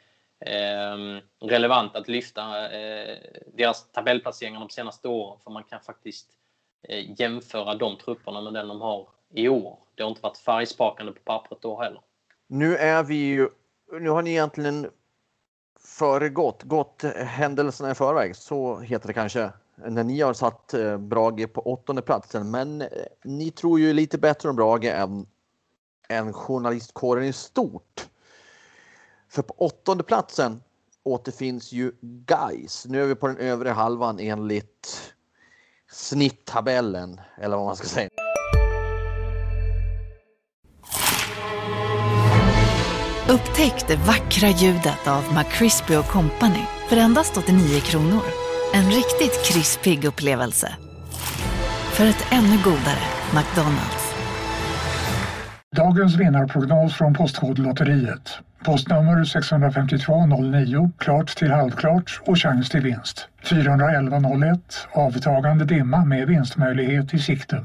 eh, relevant att lyfta eh, deras tabellplaceringar de senaste åren. För man kan faktiskt eh, jämföra de trupperna med den de har i år. Det har inte varit färgsprakande på pappret då heller. Nu är vi ju, nu har ni egentligen föregått, gått händelserna i förväg, så heter det kanske, när ni har satt eh, Brage på åttonde platsen. Men eh, ni tror ju lite bättre om Brage än, än journalistkåren i stort. För på åttonde platsen återfinns ju Guys. Nu är vi på den övre halvan enligt snitttabellen eller vad man ska säga. Upptäck det vackra ljudet av McCrispy Company för endast 89 kronor. En riktigt krispig upplevelse. För ett ännu godare McDonalds. Dagens vinnarprognos från Postkodlotteriet. Postnummer 65209, klart till halvklart och chans till vinst. 41101, avtagande dimma med vinstmöjlighet i sikte.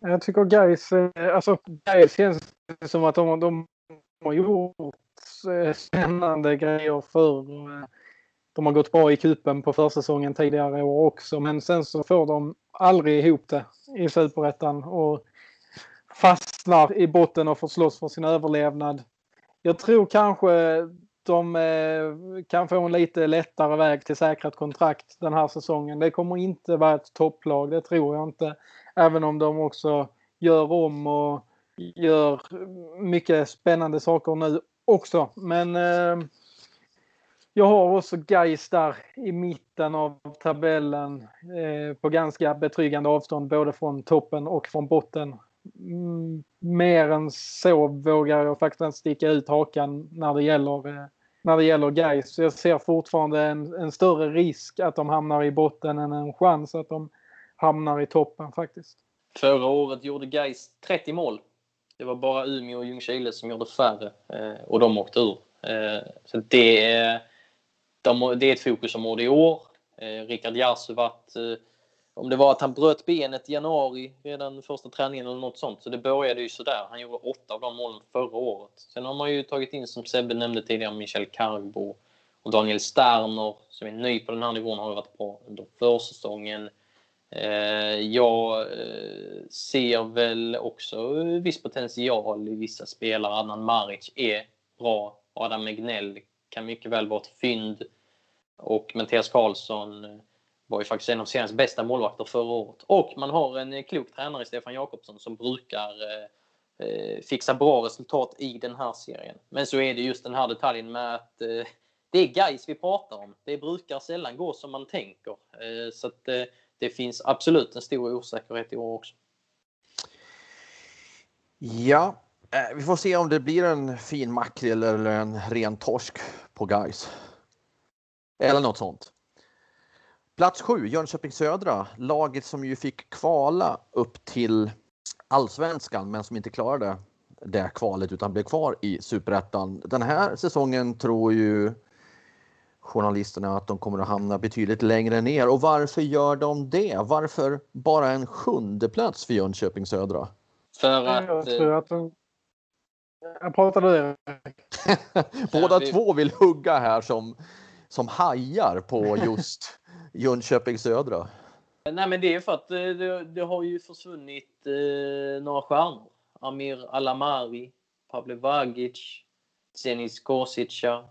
Jag tycker Gais, eh, alltså Gais känns som att de, de har gjort eh, spännande grejer för eh, De har gått bra i kupen på försäsongen tidigare år också men sen så får de aldrig ihop det i superettan och fastnar i botten och får slåss för sin överlevnad. Jag tror kanske de kan få en lite lättare väg till säkrat kontrakt den här säsongen. Det kommer inte vara ett topplag, det tror jag inte. Även om de också gör om och gör mycket spännande saker nu också. Men eh, jag har också Gais där i mitten av tabellen eh, på ganska betryggande avstånd både från toppen och från botten. Mm, mer än så vågar jag faktiskt inte sticka ut hakan när det gäller eh, när det gäller Gais. Jag ser fortfarande en, en, större risk att de hamnar i botten än en chans att de hamnar i toppen faktiskt. Förra året gjorde Gais 30 mål. Det var bara Umeå och Ljungskile som gjorde färre eh, och de åkte ur. Eh, så det är, det är ett fokusområde i år. Eh, Rickard Jarsuvat, om det var att han bröt benet i januari, redan första träningen eller något sånt, så det började ju sådär. Han gjorde åtta av de målen förra året. Sen har man ju tagit in, som Sebbe nämnde tidigare, Michel Carbo och Daniel Sterner som är ny på den här nivån har ju varit bra under försäsongen. Eh, jag eh, ser väl också viss potential i vissa spelare. Adnan Maric är bra. Adam Egnell kan mycket väl vara ett fynd. Och Mattias Karlsson eh, var ju faktiskt en av seriens bästa målvakter förra året. Och man har en klok tränare i Stefan Jakobsson som brukar fixa bra resultat i den här serien. Men så är det just den här detaljen med att det är guys vi pratar om. Det brukar sällan gå som man tänker. så att det finns absolut en stor osäkerhet i år också. Ja, eh, vi får se om det blir en fin makrill eller en ren torsk på guys. Eller något sånt. Plats 7, Jönköping Södra, laget som ju fick kvala upp till allsvenskan men som inte klarade det kvalet utan blev kvar i superettan. Den här säsongen tror ju journalisterna att de kommer att hamna betydligt längre ner. Och varför gör de det? Varför bara en sjunde plats för Jönköping Södra? För att... Jag tror att de... Jag pratade Båda vi... två vill hugga här som, som hajar på just Jönköping Södra. Nej men det är för att eh, det, det har ju försvunnit eh, några stjärnor. Amir Alamari, Pavle Vagic, Zenis Kosica,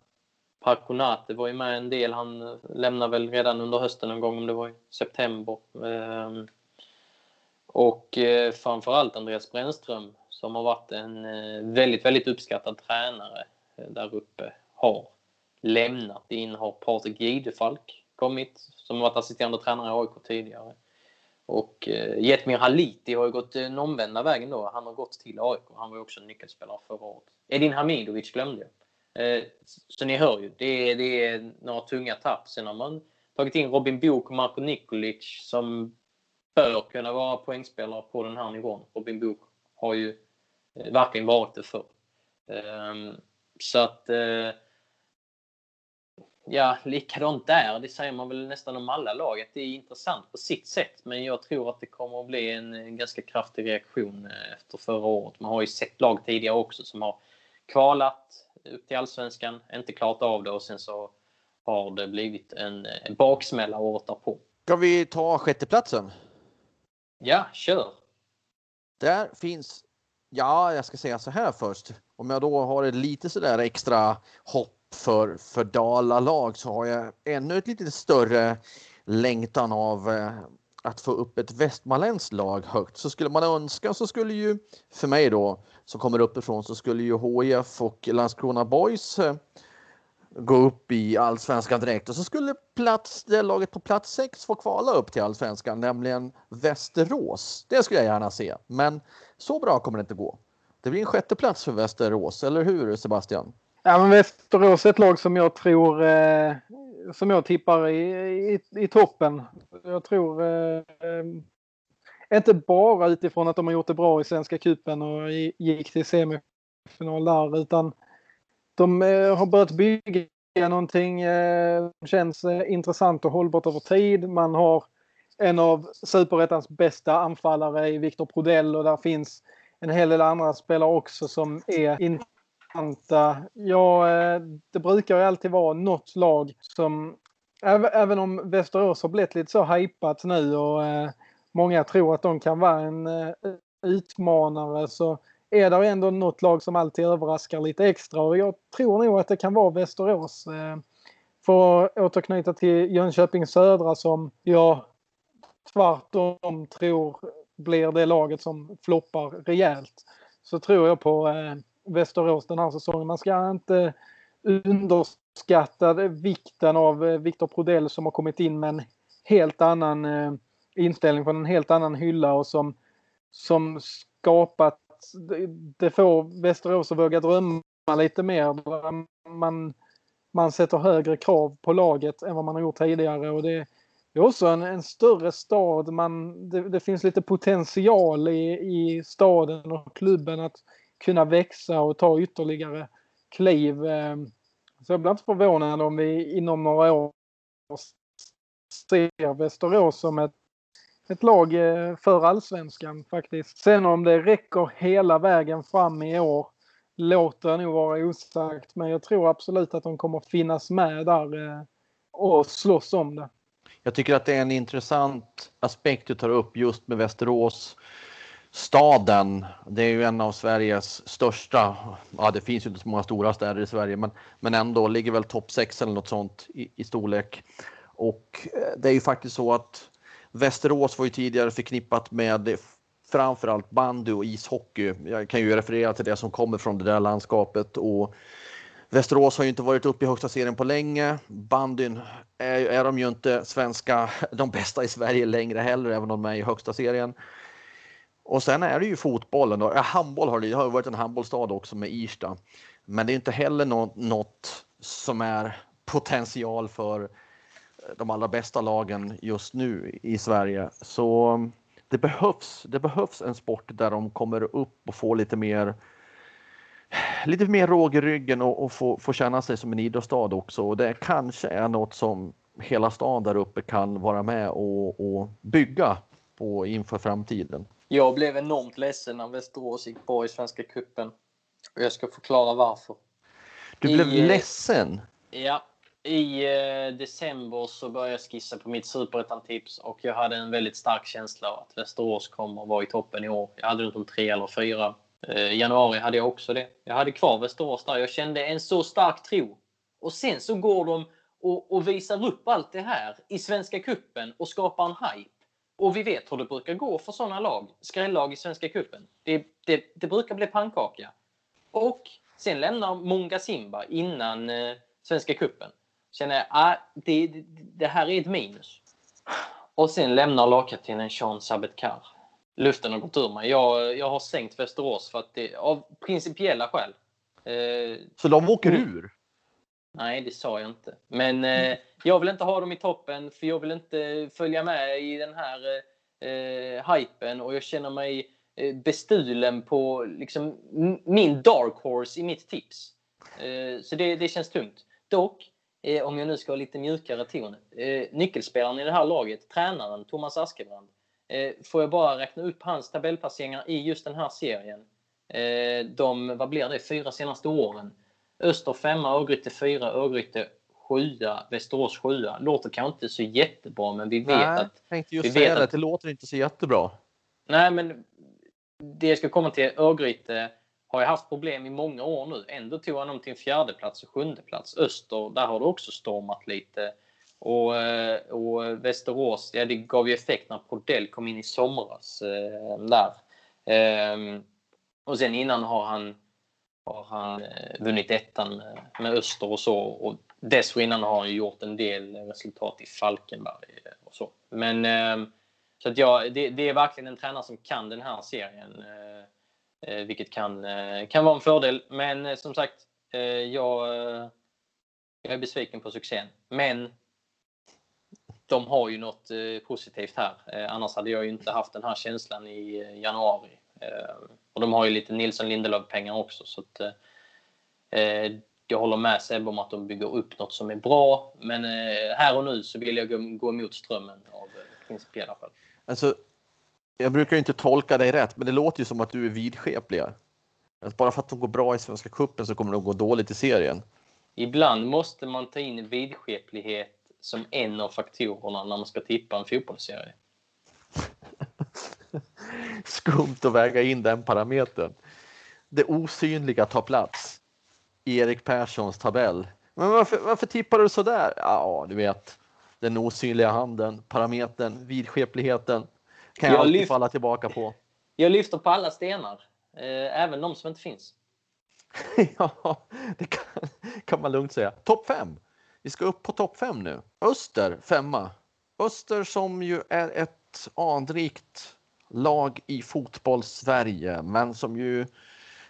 Parkonate var ju med en del. Han lämnade väl redan under hösten någon gång, om det var i september. Ehm, och eh, framförallt Andreas Brännström som har varit en eh, väldigt, väldigt uppskattad tränare eh, där uppe har lämnat. In har Patrik Gidefalk kommit som varit assisterande tränare i AIK tidigare. Och Jetmir Haliti har ju gått den omvända vägen då. Han har gått till AIK. Han var ju också nyckelspelare förra året. Edin Hamidovic glömde jag. Eh, så ni hör ju, det är, det är några tunga tapp. Sen har man tagit in Robin Book och Marko Nikolic som bör kunna vara poängspelare på den här nivån. Robin Book har ju eh, verkligen varit det förr. Ehm, så att eh, ja, likadant där. Det säger man väl nästan om alla lag. Att det är intressant på sitt sätt. Men jag tror att det kommer att bli en ganska kraftig reaktion efter förra året. Man har ju sett lag tidigare också som har kvalat upp till allsvenskan, inte klarat av det och sen så har det blivit en, en baksmälla året därpå. Ska vi ta sjätteplatsen? Ja, kör! Där finns, ja, jag ska säga så här först. Om jag då har ett lite sådär extra hopp för, för Dala-lag så har jag ännu ett lite större längtan av eh, att få upp ett västmanländskt lag högt. Så skulle man önska så skulle ju, för mig då, som kommer uppifrån, så skulle ju HIF och Landskrona Boys eh, gå upp i allsvenskan direkt och så skulle plats, det laget på plats sex få kvala upp till allsvenskan, nämligen Västerås. Det skulle jag gärna se, men så bra kommer det inte gå. Det blir en sjätte plats för Västerås, eller hur Sebastian? Ja, men Västerås är ett lag som jag tror eh, som jag tippar i, i, i toppen. Jag tror eh, eh, inte bara utifrån att de har gjort det bra i Svenska cupen och gick till semifinal där utan de eh, har börjat bygga någonting eh, känns eh, intressant och hållbart över tid. Man har en av superettans bästa anfallare i Viktor Prodell och där finns en hel del andra spelare också som är intressanta. Ja, eh, det brukar ju alltid vara något lag som Även om Västerås har blivit lite så hypat nu och eh, många tror att de kan vara en eh, utmanare så är det ändå något lag som alltid överraskar lite extra och jag tror nog att det kan vara Västerås. Eh, för att återknyta till Jönköping Södra som jag tvärtom tror blir det laget som floppar rejält. Så tror jag på eh, Västerås den här säsongen. Man ska inte underskatta vikten av eh, Viktor Prodell som har kommit in med en helt annan eh, inställning från en helt annan hylla och som, som skapat det får Västerås att våga drömma lite mer. Man, man sätter högre krav på laget än vad man har gjort tidigare och det är också en, en större stad. Man, det, det, finns lite potential i, i staden och klubben att kunna växa och ta ytterligare kliv. Eh, så jag blir inte förvånad om vi inom några år ser Västerås som ett ett lag eh, för allsvenskan faktiskt. Sen om det räcker hela vägen fram i år låter jag nog vara osagt. Men jag tror absolut att de kommer finnas med där eh, och slåss om det. Jag tycker att det är en intressant aspekt du tar upp just med Västerås. Staden, det är ju en av Sveriges största, ja det finns ju inte så många stora städer i Sverige, men, men ändå ligger väl topp 6 eller något sånt i, i storlek. Och eh, det är ju faktiskt så att Västerås var ju tidigare förknippat med framförallt bandy och ishockey. Jag kan ju referera till det som kommer från det där landskapet och Västerås har ju inte varit uppe i högsta serien på länge. Bandyn är, är de ju inte svenska, de bästa i Sverige längre heller, även om de är i högsta serien. Och sen är det ju fotbollen. Då. Ja, handboll har det, det har varit en handbollsstad också med Irsta. Men det är inte heller något, något som är potential för eh, de allra bästa lagen just nu i Sverige. Så mm, det behövs, det behövs en sport där de kommer upp och får lite mer lite mer råg i ryggen och, och få, få känna sig som en idrottsstad också. Och det kanske är något som hela stan där uppe kan vara med och, och bygga på inför framtiden. Jag blev enormt ledsen när Västerås gick bra i Svenska cupen. Och jag ska förklara varför. Du blev I, ledsen? Ja, i eh, december så började jag skissa på mitt superettan-tips och jag hade en väldigt stark känsla av att Västerås kommer att vara i toppen i år. Jag hade runt om tre eller fyra. Eh, januari hade jag också det. Jag hade kvar Västerås där. Jag kände en så stark tro. Och sen så går de och, och visar upp allt det här i Svenska Kuppen och skapar en hype. Och vi vet hur det brukar gå för sådana lag. Skrällag i Svenska Kuppen. Det, det, det brukar bli pannkaka. Och sen lämnar Munga Simba innan eh, Svenska Kuppen känner jag att ah, det, det, här är ett minus. Och sen lämnar lagkaptenen Sean Sabetkar. Luften har gått ur mig. Jag, jag har sänkt Västerås för att det, av principiella skäl. Eh, Så de åker Mm. ur? Nej, det sa jag inte. Men eh, jag vill inte ha dem i toppen för jag vill inte följa med i den här eh, eh hypen och jag känner mig eh, bestulen på liksom, min dark horse i mitt tips. Eh, så det, det känns tungt. Dock, eh, om jag nu ska ha lite mjukare ton, eh, nyckelspelaren i det här laget, tränaren Thomas Askebrand, eh, får jag bara räkna upp hans tabellplaceringar i just den här serien. Eh, de, vad blir det, fyra senaste åren. Öster 5, Örgryte 4, Örgryte 7, Västerås 7. Låter kanske inte så jättebra, men vi vet Nej, att... tänkte just vi säga vet det. att- Det låter inte så jättebra. Nej, men det jag ska komma till, Örgryte har ju haft problem i många år nu. Ändå tog han dem till en fjärde plats och sjunde plats. Öster, där har det också stormat lite. Och, eh, och Västerås, ja det gav ju effekt när Prodell kom in i somras eh, där. Ehm, och sen innan har han, har han eh, vunnit ettan med, med Öster och så. Och dessförinnan har han ju gjort en del resultat i Falkenberg eh, och så. Men ehm, så att ja, det, det är verkligen en tränare som kan den här serien. Eh, eh vilket kan, eh, kan vara en fördel. Men eh, som sagt, eh, jag, jag är besviken på succén. Men de har ju något eh, positivt här. Eh, annars hade jag ju inte haft den här känslan i eh, januari. Eh, och de har ju lite Nilsson Lindelöf-pengar också. Så att, eh, jag håller med Sebbe om att de bygger upp något som är bra. Men eh, här och nu så vill jag gå, gå emot strömmen av principiella skäl. Alltså, jag brukar inte tolka dig rätt, men det låter ju som att du är vidskeplig. Att bara för att de går bra i Svenska cupen så kommer de gå dåligt i serien. Ibland måste man ta in vidskeplighet som en av faktorerna när man ska tippa en fotbollsserie. Skumt att väga in den parametern. Det osynliga tar plats i Erik Perssons tabell. Men varför, varför tippar du så där? Ja, du vet, den osynliga handen, parametern, vidskepligheten kan jag, Jag alltid lyft- falla tillbaka på. Jag lyfter på alla stenar, eh, även de som inte finns. ja, det kan, kan man lugnt säga. Topp fem. Vi ska upp på topp fem nu. Öster femma. Öster som ju är ett anrikt lag i fotboll-Sverige, men som ju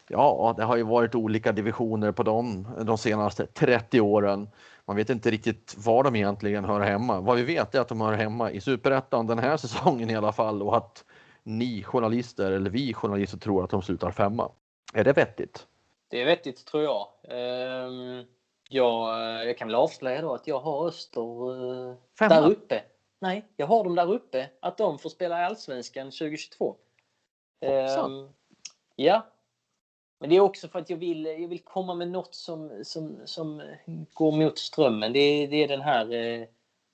Ja, det har ju varit olika divisioner på dem de senaste 30 åren. Man vet inte riktigt var de egentligen hör hemma. Vad vi vet är att de hör hemma i superettan den här säsongen i alla fall och att ni journalister eller vi journalister tror att de slutar femma. Är det vettigt? Det är vettigt tror jag. Ehm, jag, jag kan väl avslöja då att jag har Öster eh, Femma? där uppe. Nej, jag har dem där uppe. Att de får spela i Allsvenskan 2022. Hoppsan. Ehm, ja. Men det är också för att jag vill, jag vill komma med något som, som, som går mot strömmen. Det är, det är den här, eh,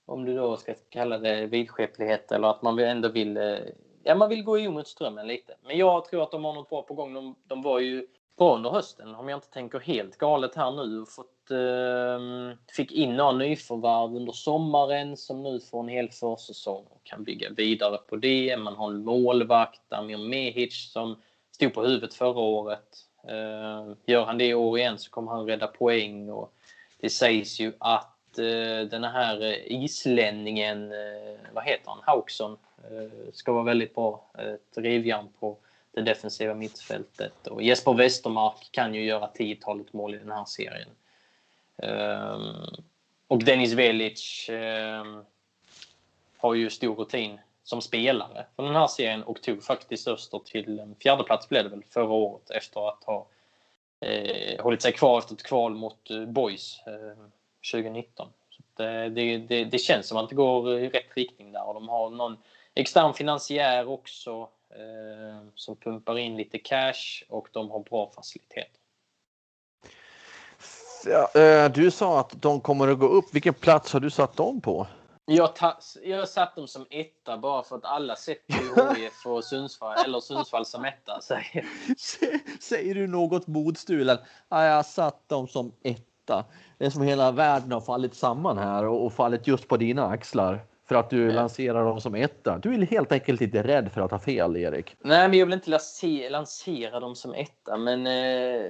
om du då ska kalla det vidskeplighet eller att man ändå vill, eh, ja man vill gå emot strömmen lite. Men jag tror att de har något bra på gång. De, de var ju bra under hösten om jag inte tänker helt galet här nu. och Fått, eh, fick in några nyförvärv under sommaren som nu får en hel försäsong och kan bygga vidare på det. Man har en målvakt, Amir Mehic, som stod på huvudet förra året. Eh, gör han det i år igen så kommer han rädda poäng. Och det sägs ju att eh, den här eh, islänningen, eh, vad heter han, Hauksson, eh, ska vara väldigt bra. Ett på det defensiva mittfältet. Och Jesper Westermark kan ju göra tiotalet mål i den här serien. Ehm, och Dennis Velic ehm, har ju stor rutin som spelare för den här serien och tog faktiskt Öster till en fjärdeplats blev det väl förra året efter att ha eh, hållit sig kvar efter ett kval mot eh, Boys eh, 2019. Så eh, det, det, det känns som att det går i rätt riktning där och de har någon extern finansiär också som pumpar in lite cash och de har bra faciliteter. Ja, eh, du sa att de kommer att gå upp. Vilken plats har du satt dem på? Jag, ta, jag har satt dem som etta bara för att alla sätter ju HIF och Sundsvall, eller Sundsvall som etta. Säger. Säger du något modstulen? Ja, jag har satt dem som etta. Det är som hela världen har fallit samman här och, och fallit just på dina axlar för att du Ja. lanserar dem som etta. Du är helt enkelt inte rädd för att ha fel, Erik. Nej, men jag vill inte lansera, lansera dem som etta, men eh,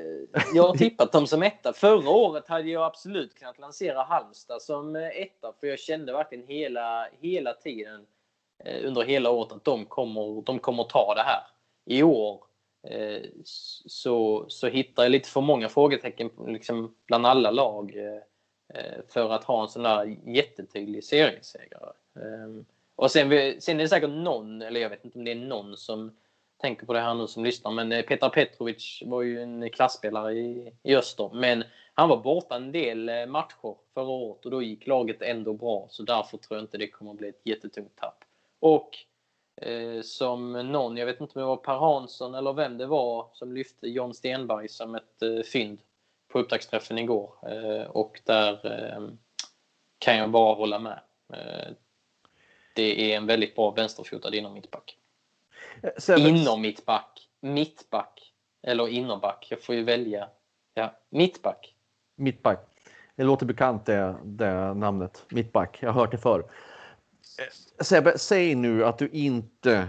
jag har tippat dem som etta. Förra året hade jag absolut kunnat lansera Halmstad som eh, etta, för jag kände verkligen hela, hela tiden eh, under hela året att de kommer, de kommer ta det här. I år eh, så, så hittar jag lite för många frågetecken liksom, bland alla lag eh, Eh, för att ha en sån där jättetydlig seriesegrare. Ehm, och sen, sen är det säkert någon, eller jag vet inte om det är någon som tänker på det här nu som lyssnar, men eh, Petar Petrovic var ju en klassspelare i, i öster. Men han var borta en del eh, matcher förra året och då gick laget ändå bra. Så därför tror jag inte det kommer att bli ett jättetungt tapp. Och eh, som någon, jag vet inte om det var Per Hansson eller vem det var, som lyfte John Stenberg som ett eh, fynd på upptaktsträffen igår. Eh, och där eh, kan jag bara hålla med. Eh, det är en väldigt bra vänsterfotad inom mittback. Inom mittback. Mittback. Eller innerback. Jag får ju välja. Ja, mittback mittback. Det låter bekant det, det namnet, mittback. Jag har hört det förr. Sebbe, säg nu att du inte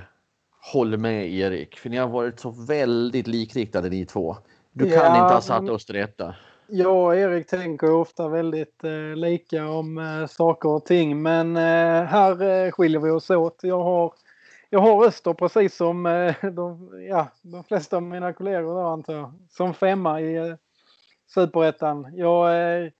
håller med Erik, för ni har varit så väldigt likriktade ni två. Du kan ja, inte ha satt Öster etta. Jag och Erik tänker ofta väldigt eh, lika om eh, saker och ting, men eh, här eh, skiljer vi oss åt. Jag har, jag har Öster precis som eh, de, ja, de flesta av mina kollegor då, antar jag, som femma i superettan. Jag eh,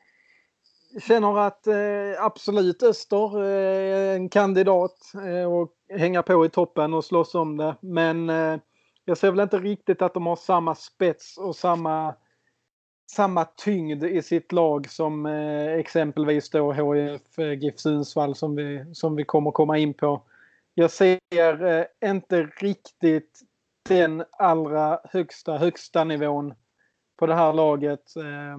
känner att eh, absolut Öster är eh, en kandidat eh, och hänga på i toppen och slåss om det. Men eh, jag ser väl inte riktigt att de har samma spets och samma samma tyngd i sitt lag som eh, exempelvis då HIF eh, GIF Sundsvall som vi, som vi kommer komma in på. Jag ser eh, inte riktigt den allra högsta, högsta nivån på det här laget eh,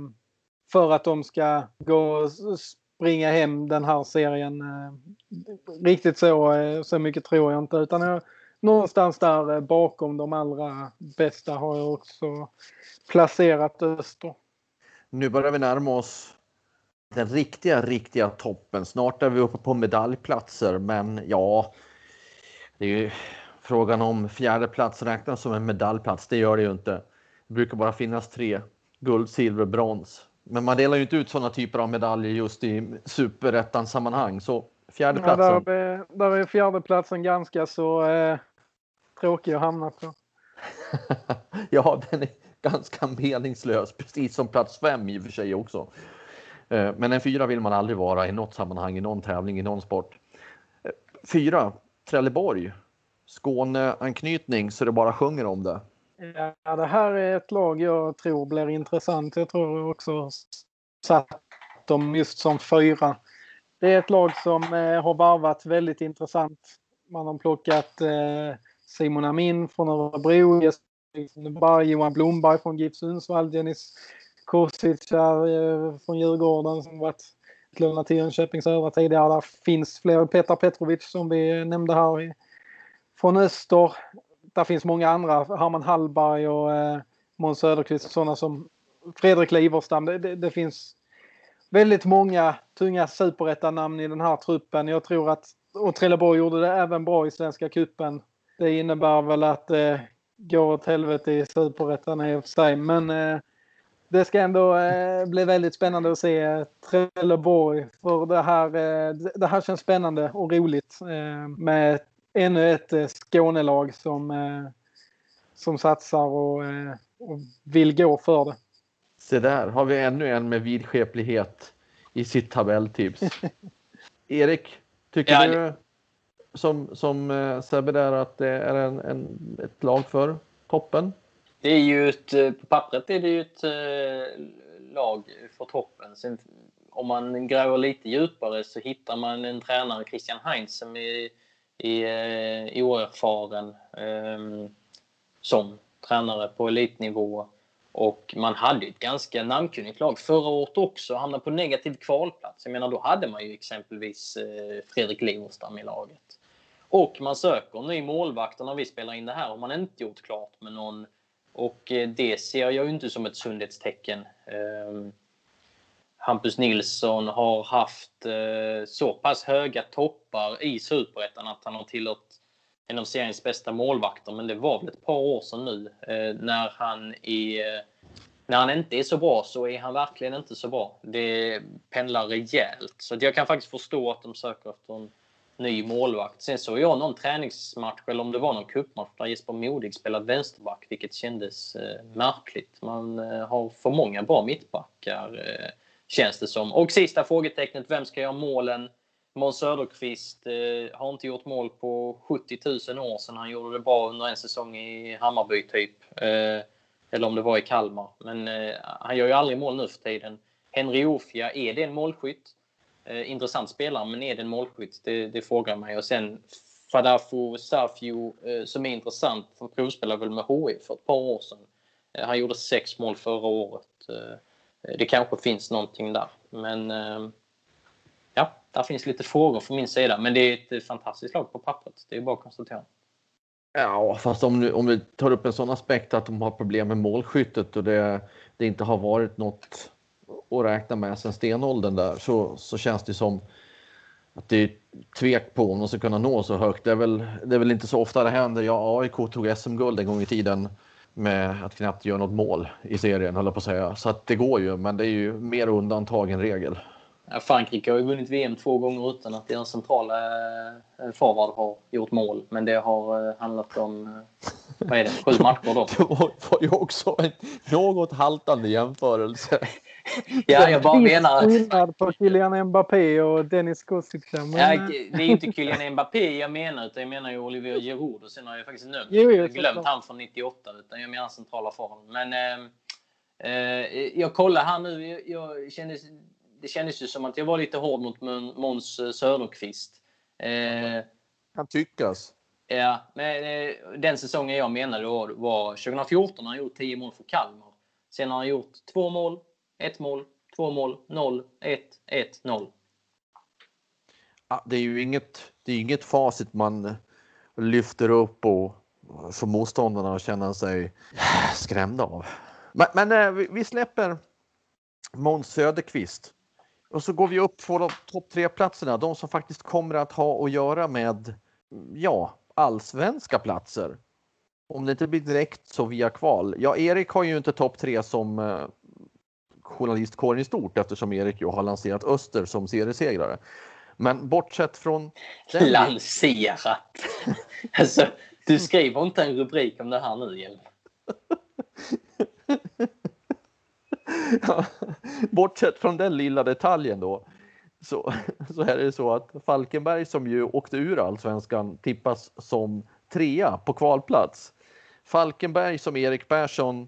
för att de ska gå och springa hem den här serien. Eh, riktigt så, eh, så mycket tror jag inte utan jag, någonstans där bakom de allra bästa har jag också placerat Öster. Nu börjar vi närma oss den riktiga, riktiga toppen. Snart är vi uppe på medaljplatser, men ja, det är ju frågan om fjärde plats räknas som en medaljplats. Det gör det ju inte. Det brukar bara finnas tre. Guld, silver, brons. Men man delar ju inte ut sådana typer av medaljer just i superettan sammanhang. Så fjärdeplatsen. Ja, där, där är fjärdeplatsen ganska så eh, tråkig att hamna på. ja, den är ganska meningslös, precis som plats fem i och för sig också. Eh, men en fyra vill man aldrig vara i något sammanhang, i någon tävling, i någon sport. Eh, fyra, Trelleborg. Skåneanknytning så det bara sjunger om det. Ja, det här är ett lag jag tror blir intressant. Jag tror också satt dem just som fyra. Det är ett lag som eh, har varvat väldigt intressant. Man har plockat eh, Simon Amin från Örebro, Jesper Johan Blomberg från GIF Sundsvall, Dennis Kosic eh, från Djurgården som varit utlånad till Jönköping Södra tidigare. Där finns fler. Petar Petrovic som vi nämnde här från Öster där finns många andra, Herman Hallberg och eh, Måns Söderqvist sådana som Fredrik Liverstam. Det, det, det, finns väldigt många tunga superettanamn i den här truppen. Jag tror att, och Trelleborg gjorde det även bra i Svenska Kuppen. Det innebär väl att det eh, går åt helvete i superettan i och för sig. Men eh, det ska ändå eh, bli väldigt spännande att se Trelleborg. För det här, det här känns spännande och roligt med ännu ett Skånelag som, som satsar och, och vill gå för det. Se där har vi ännu en med vidskeplighet i sitt tabelltips. Erik, tycker ja, du som, som eh, Sebbe där att det är en, en, ett lag för toppen? Det är ju ett, eh, på pappret är det ju ett eh, lag för toppen. Sen, om man gräver lite djupare så hittar man en tränare, Christian Heinz, som är är oerfaren eh, som tränare på elitnivå. Och man hade ett ganska namnkunnigt lag förra året också. Hamnade på negativ kvalplats. Jag menar, då hade man ju exempelvis eh, Fredrik Liverstam i laget. Och man söker en ny målvakt när vi spelar in det här har man inte gjort klart med någon. Och eh, det ser jag ju inte som ett sundhetstecken. Ehm, Hampus Nilsson har haft eh, så pass höga toppar i Superettan att han har tillhört en av seriens bästa målvakter. Men det var väl ett par år sedan nu eh, när han är när han inte är så bra så är han verkligen inte så bra. Det pendlar rejält. Så jag kan faktiskt förstå att de söker efter en ny målvakt. Sen såg jag någon träningsmatch, eller om det var någon cupmatch, där Jesper Modig spelade vänsterback, vilket kändes eh, märkligt. Man eh, har för många bra mittbackar, eh, känns det som. Och sista frågetecknet, vem ska göra målen? Måns Söderqvist eh, har inte gjort mål på 70 000 år sedan han gjorde det bra under en säsong i Hammarby, typ. Eh, eller om det var i Kalmar. Men eh, han gör ju aldrig mål nu för tiden. Henry Ofia, är det en målskytt? Eh, intressant spelare, men är det en målskytt? Det, det frågar mig. Och sen Fadafo Safio eh, som är intressant. Han provspelade väl med HI för ett par år sedan. Eh, han gjorde sex mål förra året. Eh, eh, det kanske finns någonting där. Men eh, ja, där finns lite frågor från min sida. Men det är ett eh, fantastiskt lag på pappret. Det är bara att konstatera. Ja, fast om, du, om vi tar upp en sån aspekt att de har problem med målskyttet och det, det inte har varit något att räkna med sedan stenåldern där så, så känns det som att det är tvek på om de ska kunna nå så högt. Det är väl, det är väl inte så ofta det händer. Ja, AIK tog SM-guld en gång i tiden med att knappt göra något mål i serien, höll jag på att säga. Så att det går ju, men det är ju mer undantag än regel. Frankrike har ju vunnit VM två gånger utan att deras centrala eh, forward har gjort mål. Men det har eh, handlat om, eh, vad är det, sju matcher då. Det var ju också en något haltande jämförelse. Ja, jag bara menar att... skillnad på Kylian Mbappé och Dennis Kostica. Men... Ja, det är inte Kylian Mbappé jag menar, utan jag menar ju Olivier Giroud. Och sen har jag faktiskt glömt, jo, jo, glömt han från 98, utan jag menar centrala forward. Men eh, jag kollar här nu. Jag, jag kände det kändes ju som att jag var lite hård mot Måns Söderqvist. Eh, kan tyckas. Ja, men eh, den säsongen jag menade var, var 2014 han gjort 10 mål för Kalmar. Sen har han gjort två mål, ett mål, två mål, noll, ett, ett, noll. Ja, det är ju inget, det är inget facit man lyfter upp och får motståndarna att känna sig skrämda av. Men, men eh, vi släpper Måns Söderqvist. Och så går vi upp på de topp tre platserna, de som faktiskt kommer att ha att göra med ja, allsvenska platser. Om det inte blir direkt så via kval. Ja, Erik har ju inte topp tre som eh, journalistkåren i stort eftersom Erik ju har lanserat Öster som seriesegrare. Men bortsett från... Den... Lanserat! alltså, du skriver inte en rubrik om det här nu, Hjelm. bortsett från den lilla detaljen då så, så är det så att Falkenberg som ju åkte ur allsvenskan tippas som trea på kvalplats. Falkenberg som Erik Persson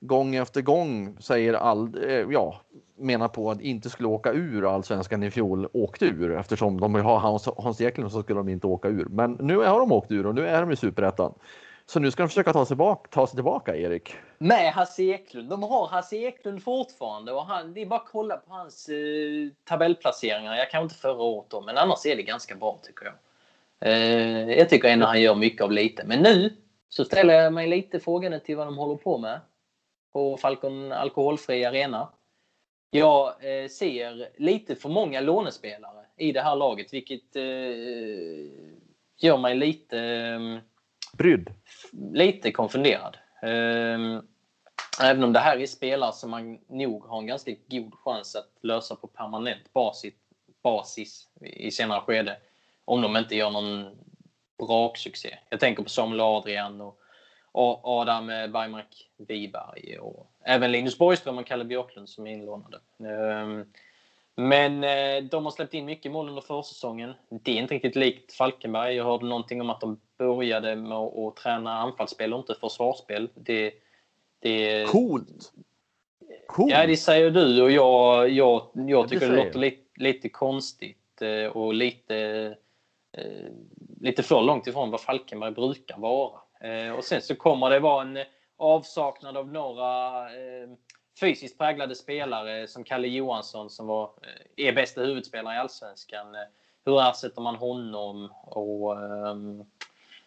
gång efter gång säger all, eh, ja, menar på att inte skulle åka ur allsvenskan i fjol åkte ur eftersom de har Hans, Hans Eklund så skulle de inte åka ur. Men nu har de åkt ur och nu är de i superettan. Så nu ska de försöka ta sig, bak, ta sig tillbaka, Erik. Med Hasse Eklund. De har Hasse Eklund fortfarande. Och han, det är bara att kolla på hans eh, tabellplaceringar. Jag kan inte förra året då, men annars är det ganska bra tycker jag. Eh, jag tycker ändå han gör mycket av lite. Men nu så ställer jag mig lite frågande till vad de håller på med på Falcon Alkoholfri Arena. Jag eh, ser lite för många lånespelare i det här laget, vilket eh, gör mig lite eh, brydd? Lite konfunderad. Ehm, även om det här är spelare som man nog har en ganska god chans att lösa på permanent basis, basis i senare skede. Om de inte gör någon braksuccé. Jag tänker på Samuel Adrian och Adam Bergmark Wiberg och även Linus Borgström och Kalle Björklund som är inlånade. Ehm, men eh, de har släppt in mycket mål under försäsongen. Det är inte riktigt likt Falkenberg. Jag hörde någonting om att de började med att träna anfallsspel och inte försvarsspel. Det, det... Coolt! Coolt. Ja, det säger du och jag, jag, jag tycker det, det låter lite, lite konstigt eh, och lite, eh, lite för långt ifrån vad Falkenberg brukar vara. Eh, och sen så kommer det vara en avsaknad av några eh, fysiskt präglade spelare som Kalle Johansson som var, eh, är bästa huvudspelare i Allsvenskan. Eh, hur ersätter man honom? Och, ehm,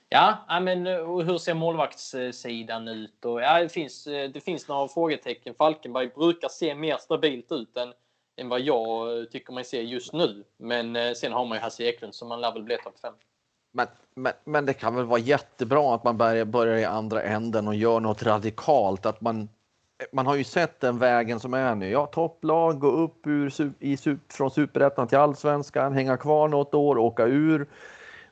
ja, men hur ser målvaktssidan ut? Och, ja, det, finns, det finns några frågetecken. Falkenberg brukar se mer stabilt ut än, än vad jag tycker man ser just nu. Men sen har man ju Hasse Eklund som man lär väl bli topp 5. Men, men, men det kan väl vara jättebra att man börjar, börjar i andra änden och gör något radikalt. Att man man har ju sett den vägen som är nu. Ja, topplag, gå upp ur, i, från superettan till allsvenskan, hänga kvar något år, åka ur,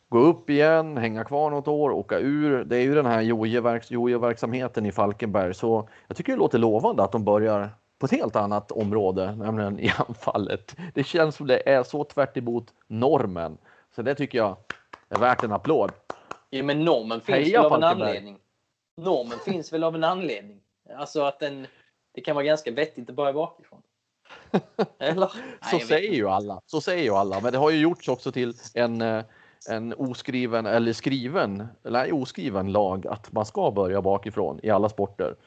gå upp igen, hänga kvar något år, åka ur. Det är ju den här jojo-verksamheten i Falkenberg, så jag tycker det låter lovande att de börjar på ett helt annat område, nämligen i anfallet. Det känns som det är så tvärt normen. Så det tycker jag är värt en applåd. Ja, men normen finns Heja väl av en anledning. Normen finns väl av en anledning. Alltså att den, det kan vara ganska vettigt att börja bakifrån. Eller? så Nej, säger ju alla. Så säger ju alla. Men det har ju gjorts också till en, eh, en oskriven eller skriven, eller oskriven lag att man ska börja bakifrån i alla sporter. Och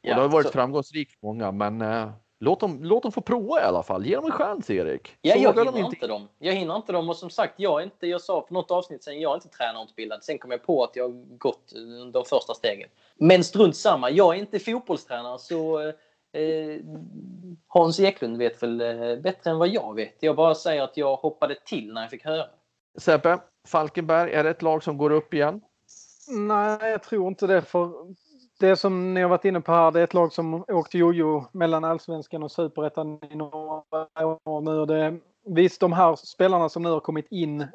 ja, det har varit så... framgångsrikt för många, men eh, låt, dem, låt dem få prova i alla fall. Ge dem en chans, Erik. Ja, jag hinner inte... inte dem. Jag hinner inte dem och som sagt, jag, är inte, jag sa för något avsnitt sen, jag är inte tränarutbildad. Sen kom jag på att jag gått de första stegen. Men strunt samma, jag är inte fotbollstränare så eh, Hans Eklund vet väl eh, bättre än vad jag vet. Jag bara säger att jag hoppade till när jag fick höra. Sebbe, Falkenberg, är det ett lag som går upp igen? Nej, jag tror inte det. För det som ni har varit inne på här, det är ett lag som åkte jojo mellan allsvenskan och superettan i några år nu. Det, visst, de här spelarna som nu har kommit in,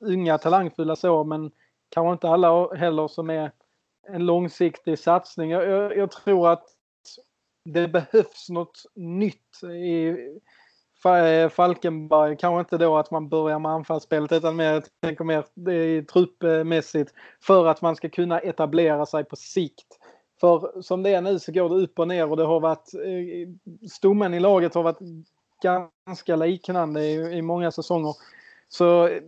unga talangfulla så, men kanske inte alla heller som är en långsiktig satsning. Jag, jag, jag tror att det behövs något nytt i eh, Falkenberg. Kanske inte då att man börjar med anfallsspelet utan mer, jag tänker mer truppmässigt för att man ska kunna etablera sig på sikt. För som det är nu så går det upp och ner och det har varit eh, stommen i laget har varit ganska liknande i, i många säsonger. Så eh,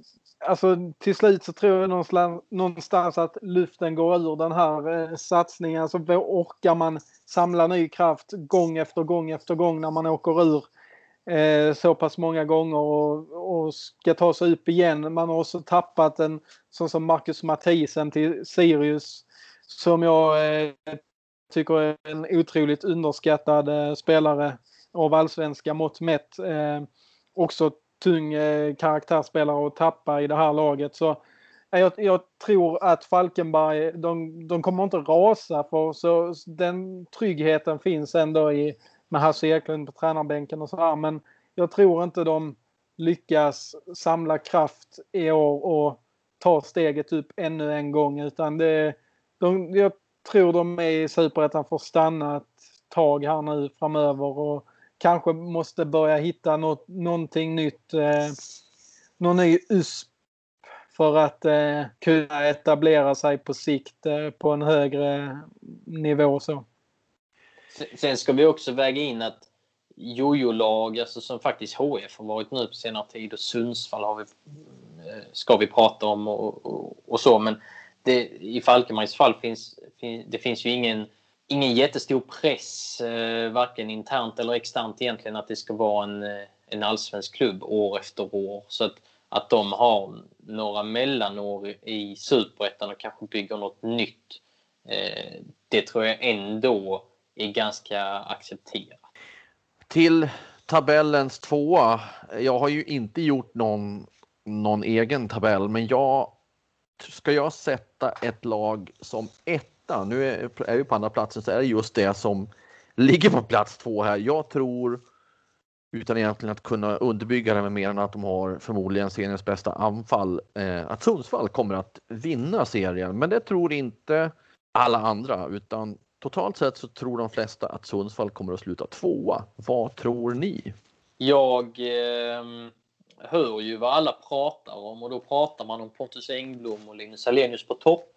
alltså till slut så tror jag någonstans, att luften går ur den här eh, satsningen. Alltså orkar man samla ny kraft gång efter gång efter gång när man åker ur eh, så pass många gånger och, och, ska ta sig upp igen. Man har också tappat en sån som Marcus Mathisen till Sirius som jag eh, tycker är en otroligt underskattad eh, spelare av allsvenska mått mätt. Eh, också tung eh, karaktärsspelare att tappa i det här laget. Så eh, jag, jag, tror att Falkenberg, de, de kommer inte rasa för så den tryggheten finns ändå i med Hasse Eklund på tränarbänken och så här. Men jag tror inte de lyckas samla kraft i år och ta steget upp ännu en gång utan det, de, jag tror de är i Superettan får stanna ett tag här nu framöver och kanske måste börja hitta något, någonting nytt. Eh, någon ny USP för att eh, kunna etablera sig på sikt eh, på en högre nivå. Så. Sen ska vi också väga in att jojo-lag, alltså som faktiskt HF har varit nu på senare tid och Sundsvall har vi, eh, ska vi prata om och, och, och så. Men det, i Falkenbergs fall finns det finns ju ingen, ingen jättestor press, eh, varken internt eller externt egentligen, att det ska vara en, eh, en allsvensk klubb år efter år. Så att, att de har några mellanår i superettan och kanske bygger något nytt, eh, det tror jag ändå är ganska accepterat. Till tabellens tvåa. Jag har ju inte gjort någon, någon egen tabell, men jag ska jag sätta ett lag som etta, nu är, är vi på andra platsen, så är det just det som ligger på plats två här. Jag tror, utan egentligen att kunna underbygga det med mer än att de har förmodligen seriens bästa anfall, eh, att Sundsvall kommer att vinna serien. Men det tror inte alla andra, utan totalt sett så tror de flesta att Sundsvall kommer att sluta tvåa. Vad tror ni? Jag eh hör ju vad alla pratar om och då pratar man om Pontus Engblom och Linus Alenius på topp.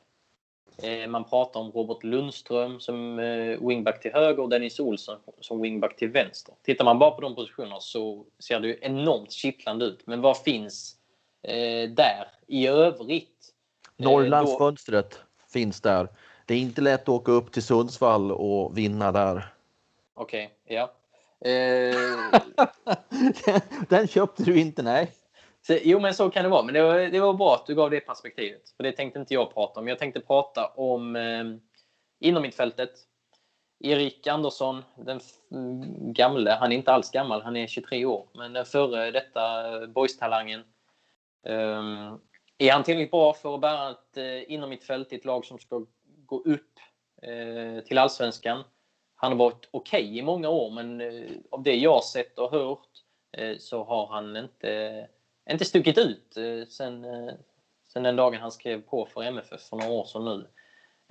Eh, man pratar om Robert Lundström som eh, wingback till höger och Dennis Olsson som wingback till vänster. Tittar man bara på de positionerna så ser det ju enormt kittlande ut. Men vad finns eh, där i övrigt? Norrlandsfönstret då... finns där. Det är inte lätt att åka upp till Sundsvall och vinna där. Okej, okay, ja. Eh... Den köpte du inte, nej. Så, jo, men så kan det vara. Men det var, det var bra att du gav det perspektivet. För det tänkte inte jag prata om. Jag tänkte prata om eh, inom mittfältet. Erik Andersson, den gamle, han är inte alls gammal, han är 23 år, men den före detta eh, boys-talangen. Um, är han tillräckligt bra för att bära ett eh, inom mittfält i ett lag som ska gå upp eh, till allsvenskan? Han har varit okej okay i många år, men eh, av det jag sett och hört eh, så har han inte, inte stuckit ut eh, sen, eh, sen den dagen han skrev på för MFF för några år sedan nu.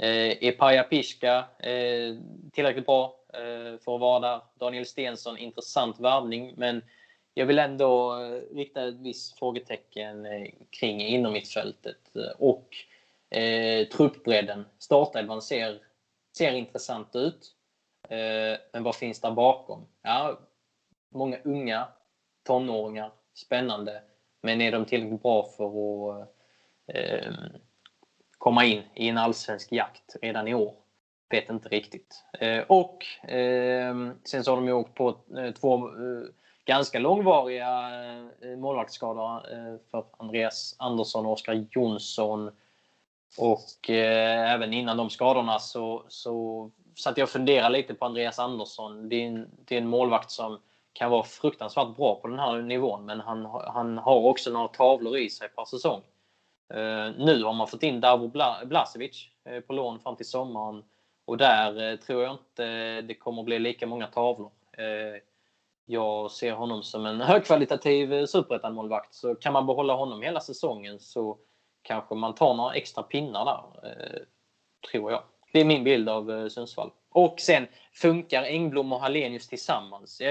Eh, Paja Piska, eh, tillräckligt bra eh, för att vara där. Daniel Stensson, intressant värvning, men jag vill ändå eh, rikta ett visst frågetecken eh, kring inom mittfältet eh, och eh, truppbredden. Startelvan ser, ser intressant ut. Eh, men vad finns där bakom? Ja, många unga tonåringar, spännande. Men är de tillräckligt bra för att eh, komma in i en allsvensk jakt redan i år? Vet inte riktigt. Eh, och eh, sen så har de ju åkt på eh, två eh, ganska långvariga eh, målvaktsskador eh, för Andreas Andersson och Oskar Jonsson. Och eh, även innan de skadorna så, så satt jag och funderade lite på Andreas Andersson. Det är, en, det är en målvakt som kan vara fruktansvärt bra på den här nivån men han, han har också några tavlor i sig per säsong. Uh, nu har man fått in Davo Blasevic uh, på lån fram till sommaren och där uh, tror jag inte det kommer bli lika många tavlor. jag ser honom som en högkvalitativ superettan-målvakt så kan man behålla honom hela säsongen så kanske man tar några extra pinnar där, tror jag. Det är min bild av eh, Sundsvall. Och sen funkar Engblom och Hallenius tillsammans.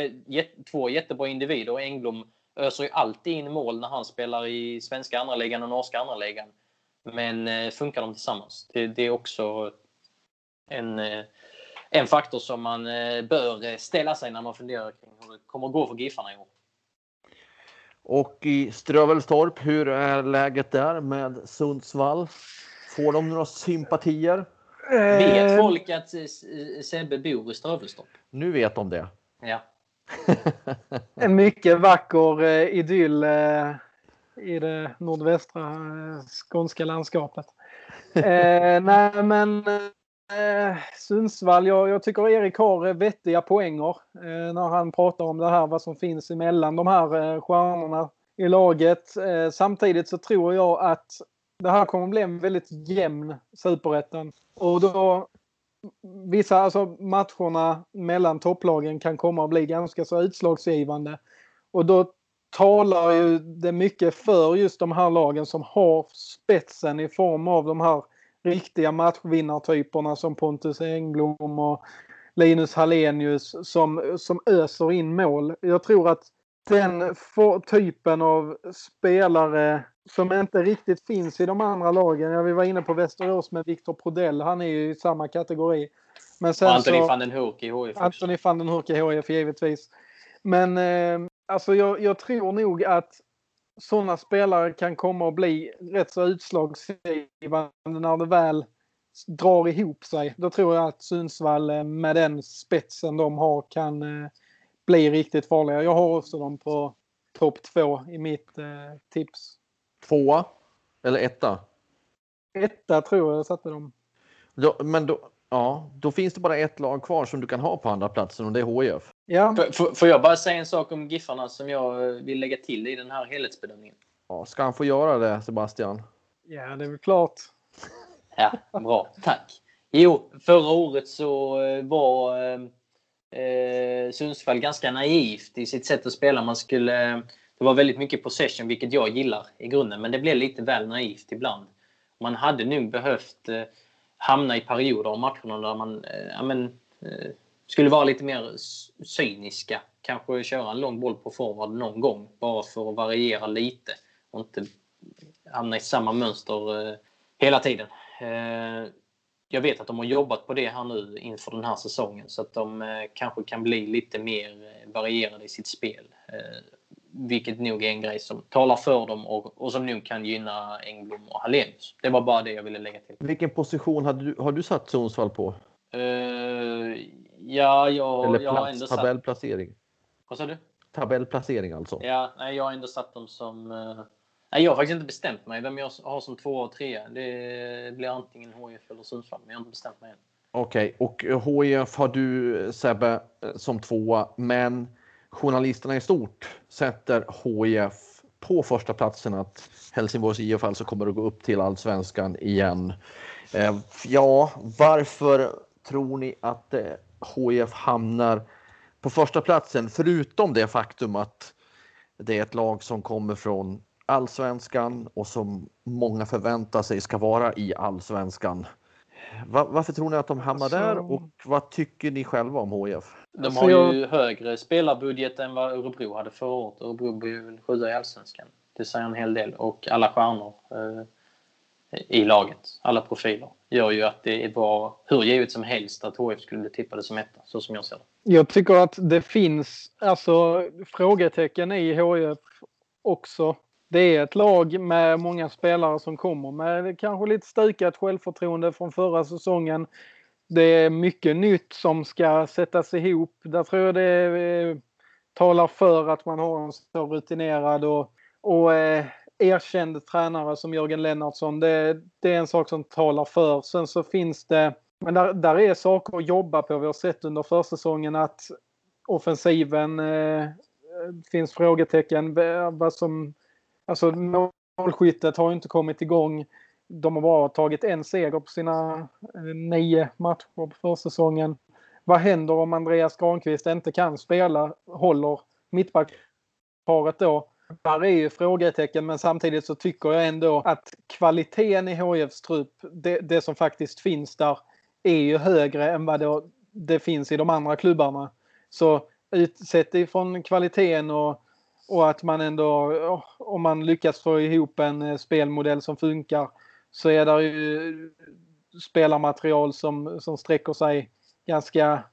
Två jättebra individer och Engblom öser ju alltid in mål när han spelar i svenska andra ligan och norska andra ligan. Men eh, funkar de tillsammans? Det, är också en, eh, en faktor som man bör ställa sig när man funderar kring hur det kommer att gå för Giffarna i år. Och i Strövelstorp, hur är läget där med Sundsvall? Får de några sympatier? Vet eh, folk att Sebbe bor i Strövelstorp? Nu vet de det. Ja. en mycket vacker eh, idyll eh, i det nordvästra eh, skånska landskapet. Eh, nej men eh, Sundsvall, jag, jag, tycker Erik har vettiga poänger eh, när han pratar om det här vad som finns emellan de här eh, stjärnorna i laget. Eh, samtidigt så tror jag att det här kommer bli en väldigt jämn superettan. Och då vissa alltså matcherna mellan topplagen kan komma att bli ganska så utslagsgivande. Och då talar ju det mycket för just de här lagen som har spetsen i form av de här riktiga matchvinnartyperna som Pontus Engblom och Linus Hallenius som, som öser in mål. Jag tror att den typen av spelare som inte riktigt finns i de andra lagen. Ja, vi var inne på Västerås med Viktor Prodell. Han är ju i samma kategori. Men sen och Anthony van den Hurk i HIF. Anthony van den Hurk i HIF givetvis. Men eh, alltså jag, jag, tror nog att sådana spelare kan komma att bli rätt så utslagsgivande när det väl drar ihop sig. Då tror jag att Sundsvall eh, med den spetsen de har kan eh, bli riktigt farliga. Jag har också dem på topp två i mitt eh, tips. Tvåa? Eller etta? Etta tror jag jag satte dem. Då, men då, ja, då finns det bara ett lag kvar som du kan ha på andra platsen och det är HIF. Ja. Får jag bara säga en sak om Giffarna som jag vill lägga till i den här helhetsbedömningen? Ja, ska han få göra det, Sebastian? Ja, det är väl klart. Ja, bra. Tack. Jo, förra året så eh, var eh, eh, Sundsvall ganska naivt i sitt sätt att spela. Man skulle det var väldigt mycket possession, vilket jag gillar i grunden, men det blev lite väl naivt ibland. Man hade nog behövt eh, hamna i perioder av matcherna där man eh, amen, eh, skulle vara lite mer cyniska. Kanske köra en lång boll på forward någon gång, bara för att variera lite och inte hamna i samma mönster eh, hela tiden. Eh, jag vet att de har jobbat på det här nu inför den här säsongen så att de eh, kanske kan bli lite mer eh, varierade i sitt spel. Eh, vilket nog är en grej som talar för dem och, och som nog kan gynna Engblom och Hallenius. Det var bara det jag ville lägga till. Vilken position hade du, har du satt Sundsvall på? Uh, ja, jag, Eller jag har ändå satt... Tabellplacering? Vad sa du? Tabellplacering alltså? Ja, nej, jag har ändå satt dem som... Uh... Nej, jag har faktiskt inte bestämt mig vem jag har som två och trea. Det blir antingen HIF eller Sundsvall, men jag har inte bestämt mig än. Okej, okay. och HIF har du Sebbe som tvåa, men journalisterna i stort sätter HIF på första platsen att Helsingborgs IF alltså kommer att gå upp till allsvenskan igen. Eh, ja, varför tror ni att eh, HIF hamnar på första platsen? Förutom det faktum att det är ett lag som kommer från allsvenskan och som många förväntar sig ska vara i allsvenskan. Va- varför tror ni att de hamnar Alltså- där och vad tycker ni själva om HIF? De Alltså, har jag- ju högre spelarbudget än vad Örebro hade förra året. Örebro blir ju sjua i Allsvenskan. Det säger en hel del. Och alla stjärnor eh, i laget, alla profiler, gör ju att det är bra, hur givet som helst, att HF skulle bli tippade som etta, så som jag ser det. Jag tycker att det finns alltså, frågetecken i HIF också. Det är ett lag med många spelare som kommer med kanske lite stukat självförtroende från förra säsongen. Det är mycket nytt som ska sättas ihop. Där tror jag det eh, talar för att man har en så rutinerad och, och eh, erkänd tränare som Jörgen Lennartsson. Det, det är en sak som talar för. Sen så finns det men där, där är saker att jobba på. Vi har sett under försäsongen att offensiven eh, finns frågetecken. Vad som, alltså målskyttet har inte kommit igång. De har bara tagit en seger på sina eh, nio matcher på försäsongen. Vad händer om Andreas Granqvist inte kan spela, håller mittbackparet då? Där är ju frågetecken men samtidigt så tycker jag ändå att kvaliteten i HIFs trupp, det, det som faktiskt finns där, är ju högre än vad det, det finns i de andra klubbarna. Så utsett ifrån kvaliteten och, och att man ändå, om man lyckas få ihop en eh, spelmodell som funkar, så är det ju eh, spelarmaterial som, som sträcker sig ganska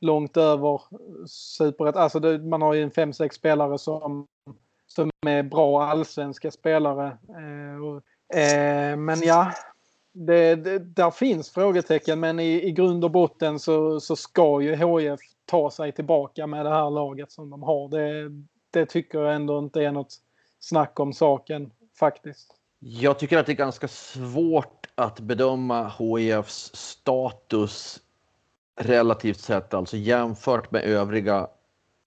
långt över superett. Alltså det, man har ju en fem sex spelare som, som är bra allsvenska spelare. Eh, och, eh, men ja, det, det, där finns frågetecken men i, i grund och botten så, så ska ju HIF ta sig tillbaka med det här laget som de har. Det, det tycker jag ändå inte är något snack om saken faktiskt. Jag tycker att det är ganska svårt att bedöma HIFs status relativt sett, alltså jämfört med övriga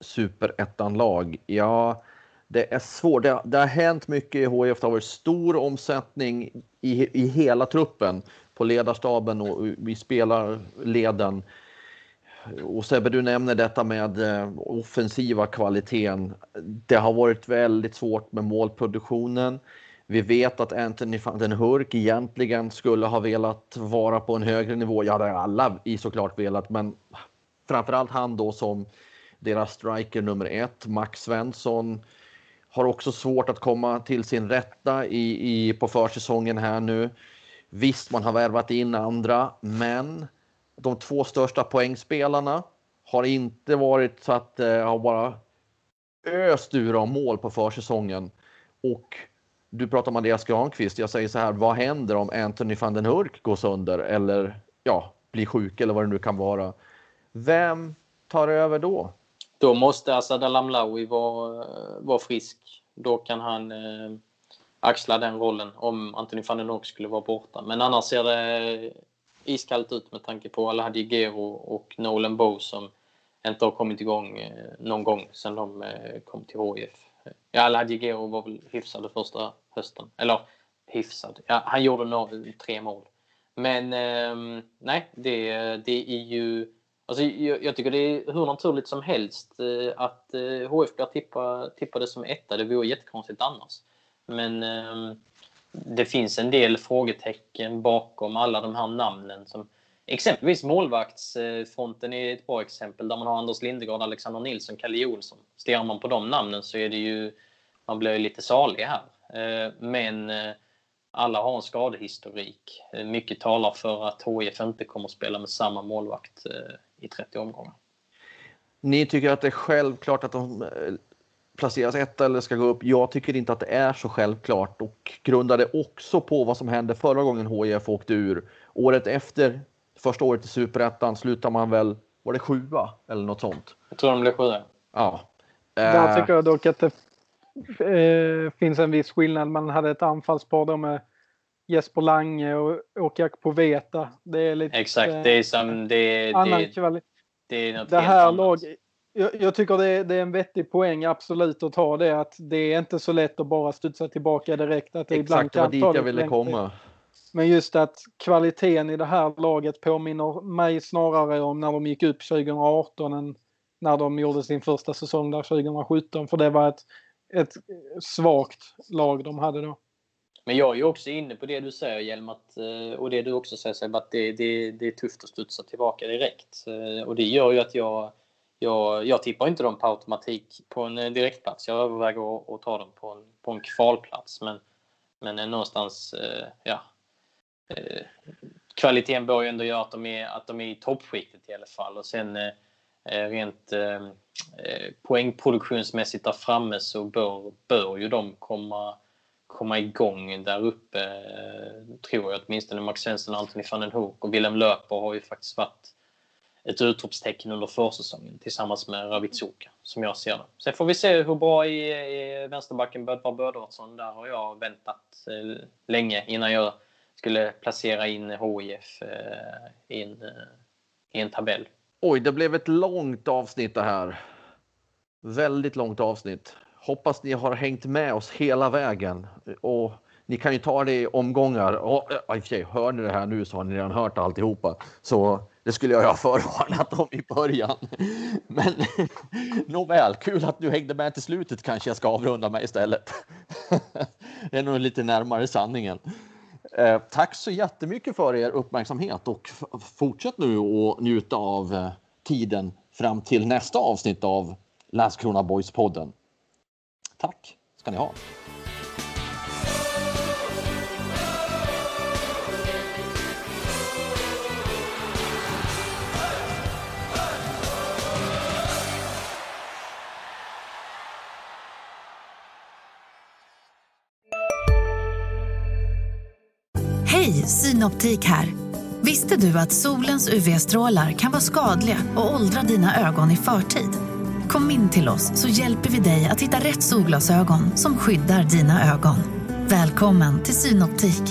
superettanlag. Ja, det är svårt. Det, det har hänt mycket i HIF. Det har varit stor omsättning i, i hela truppen på ledarstaben och i spelarleden. Och Sebbe, du nämner detta med eh, offensiva kvaliteten. Det har varit väldigt svårt med målproduktionen. Vi vet att Anthony van den Hurk egentligen skulle ha velat vara på en högre nivå. Ja, det har alla i såklart velat, men framförallt han då som deras striker nummer ett, Max Svensson, har också svårt att komma till sin rätta i, i, på försäsongen här nu. Visst, man har värvat in andra, men de två största poängspelarna har inte varit så att det eh, har bara öst ur av mål på försäsongen. Och du pratar om Andreas Granqvist. Jag säger så här, vad händer om Anthony van den Hurk går sönder eller ja, blir sjuk eller vad det nu kan vara? Vem tar över då? Då måste Asad Alamlawi vara, eh, vara frisk. Då kan han eh, axla den rollen om Anthony van den Hurk skulle vara borta. Men annars ser det iskallt ut med tanke på Alhaji Gero och Nolan Bow som inte har kommit igång eh, någon gång sedan de eh, kom till HIF. Ja, Alhaji Gero var väl hyfsad första hösten. Eller hyfsad. Ja, han gjorde några, tre mål. Men eh, nej, det, det är ju... Alltså, jag, jag, tycker det är hur naturligt som helst eh, att eh, HF blir tippa, tippade som etta. Det vore jättekonstigt annars. Men ehm, det finns en del frågetecken bakom alla de här namnen. Som, exempelvis målvaktsfronten är ett bra exempel där man har Anders Lindegård, Alexander Nilsson, Kalle Jonsson. Stirrar man på de namnen så är det ju, man blir lite salig här. Eh, men eh, alla har en skadehistorik. Eh, mycket talar för att HIF inte kommer att spela med samma målvakt i 30 omgångar. Ni tycker att det är självklart att de placeras etta eller ska gå upp. Jag tycker inte att det är så självklart och grundar det också på vad som hände förra gången HIF åkte ur. Året efter, första året i superettan, slutar man väl, var det sjua eller något sånt? Jag tror de blev sjua. Ja. Där tycker jag dock att det eh, finns en viss skillnad. Man hade ett anfallspar då med Jesper Lange och Åke Poveta. Det är lite... Exakt, det är som... Det, annan det, kvalitet. det är något det här laget jag, jag, tycker det är, det är, en vettig poäng absolut att ta det att det är inte så lätt att bara studsa tillbaka direkt. Att det Exakt, det var dit jag ville komma. Men just att kvaliteten i det här laget påminner mig snarare om när de gick upp 2018 än när de gjorde sin första säsong där 2017. För det var ett, ett svagt lag de hade då. Men jag är ju också inne på det du säger Hjelm, att, eh, och det du också säger Seb, att det, det, det är tufft att studsa tillbaka direkt. Eh, och det gör ju att jag, jag, jag tippar inte dem på automatik på en eh, direktplats. Jag överväger att, att ta dem på en, på en kvalplats. Men, men eh, någonstans, eh, ja. Kvaliteten bör ju ändå göra att de är, att de är i toppskiktet i alla fall. Och sen rent poängproduktionsmässigt där framme så bör, bör ju de komma komma igång där uppe, eh, tror jag åtminstone. Max Svensson Anthony van den Hoek och Willem Löper har ju faktiskt varit ett utropstecken under försäsongen tillsammans med Ravitsuka, som jag ser det. Sen får vi se hur bra i, i vänsterbacken Bödvar Bödvardsson. Där har jag väntat eh, länge innan jag skulle placera in HIF eh, i, en, eh, i en tabell. Oj, det blev ett långt avsnitt det här. Väldigt långt avsnitt. Hoppas ni har hängt med oss hela vägen och ni kan ju ta det i omgångar. Och, äh, sig, hör ni det här nu så har ni redan hört alltihopa. Så det skulle jag ha förvarnat om i början. Men nåväl, kul att du hängde med till slutet kanske jag ska avrunda mig istället. Det är nog lite närmare sanningen. Eh, tack så jättemycket för er uppmärksamhet och fortsätt nu att njuta av eh, tiden fram till nästa avsnitt av Landskrona Boys-podden. Tack ska ni ha. Synoptik här. Visste du att solens UV-strålar kan vara skadliga och åldra dina ögon i förtid? Kom in till oss så hjälper vi dig att hitta rätt solglasögon som skyddar dina ögon. Välkommen till Synoptik.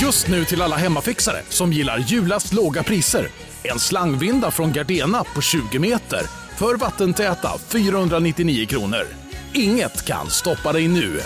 Just nu till alla hemmafixare som gillar julast låga priser. En slangvinda från Gardena på 20 meter för vattentäta 499 kronor. Inget kan stoppa dig nu.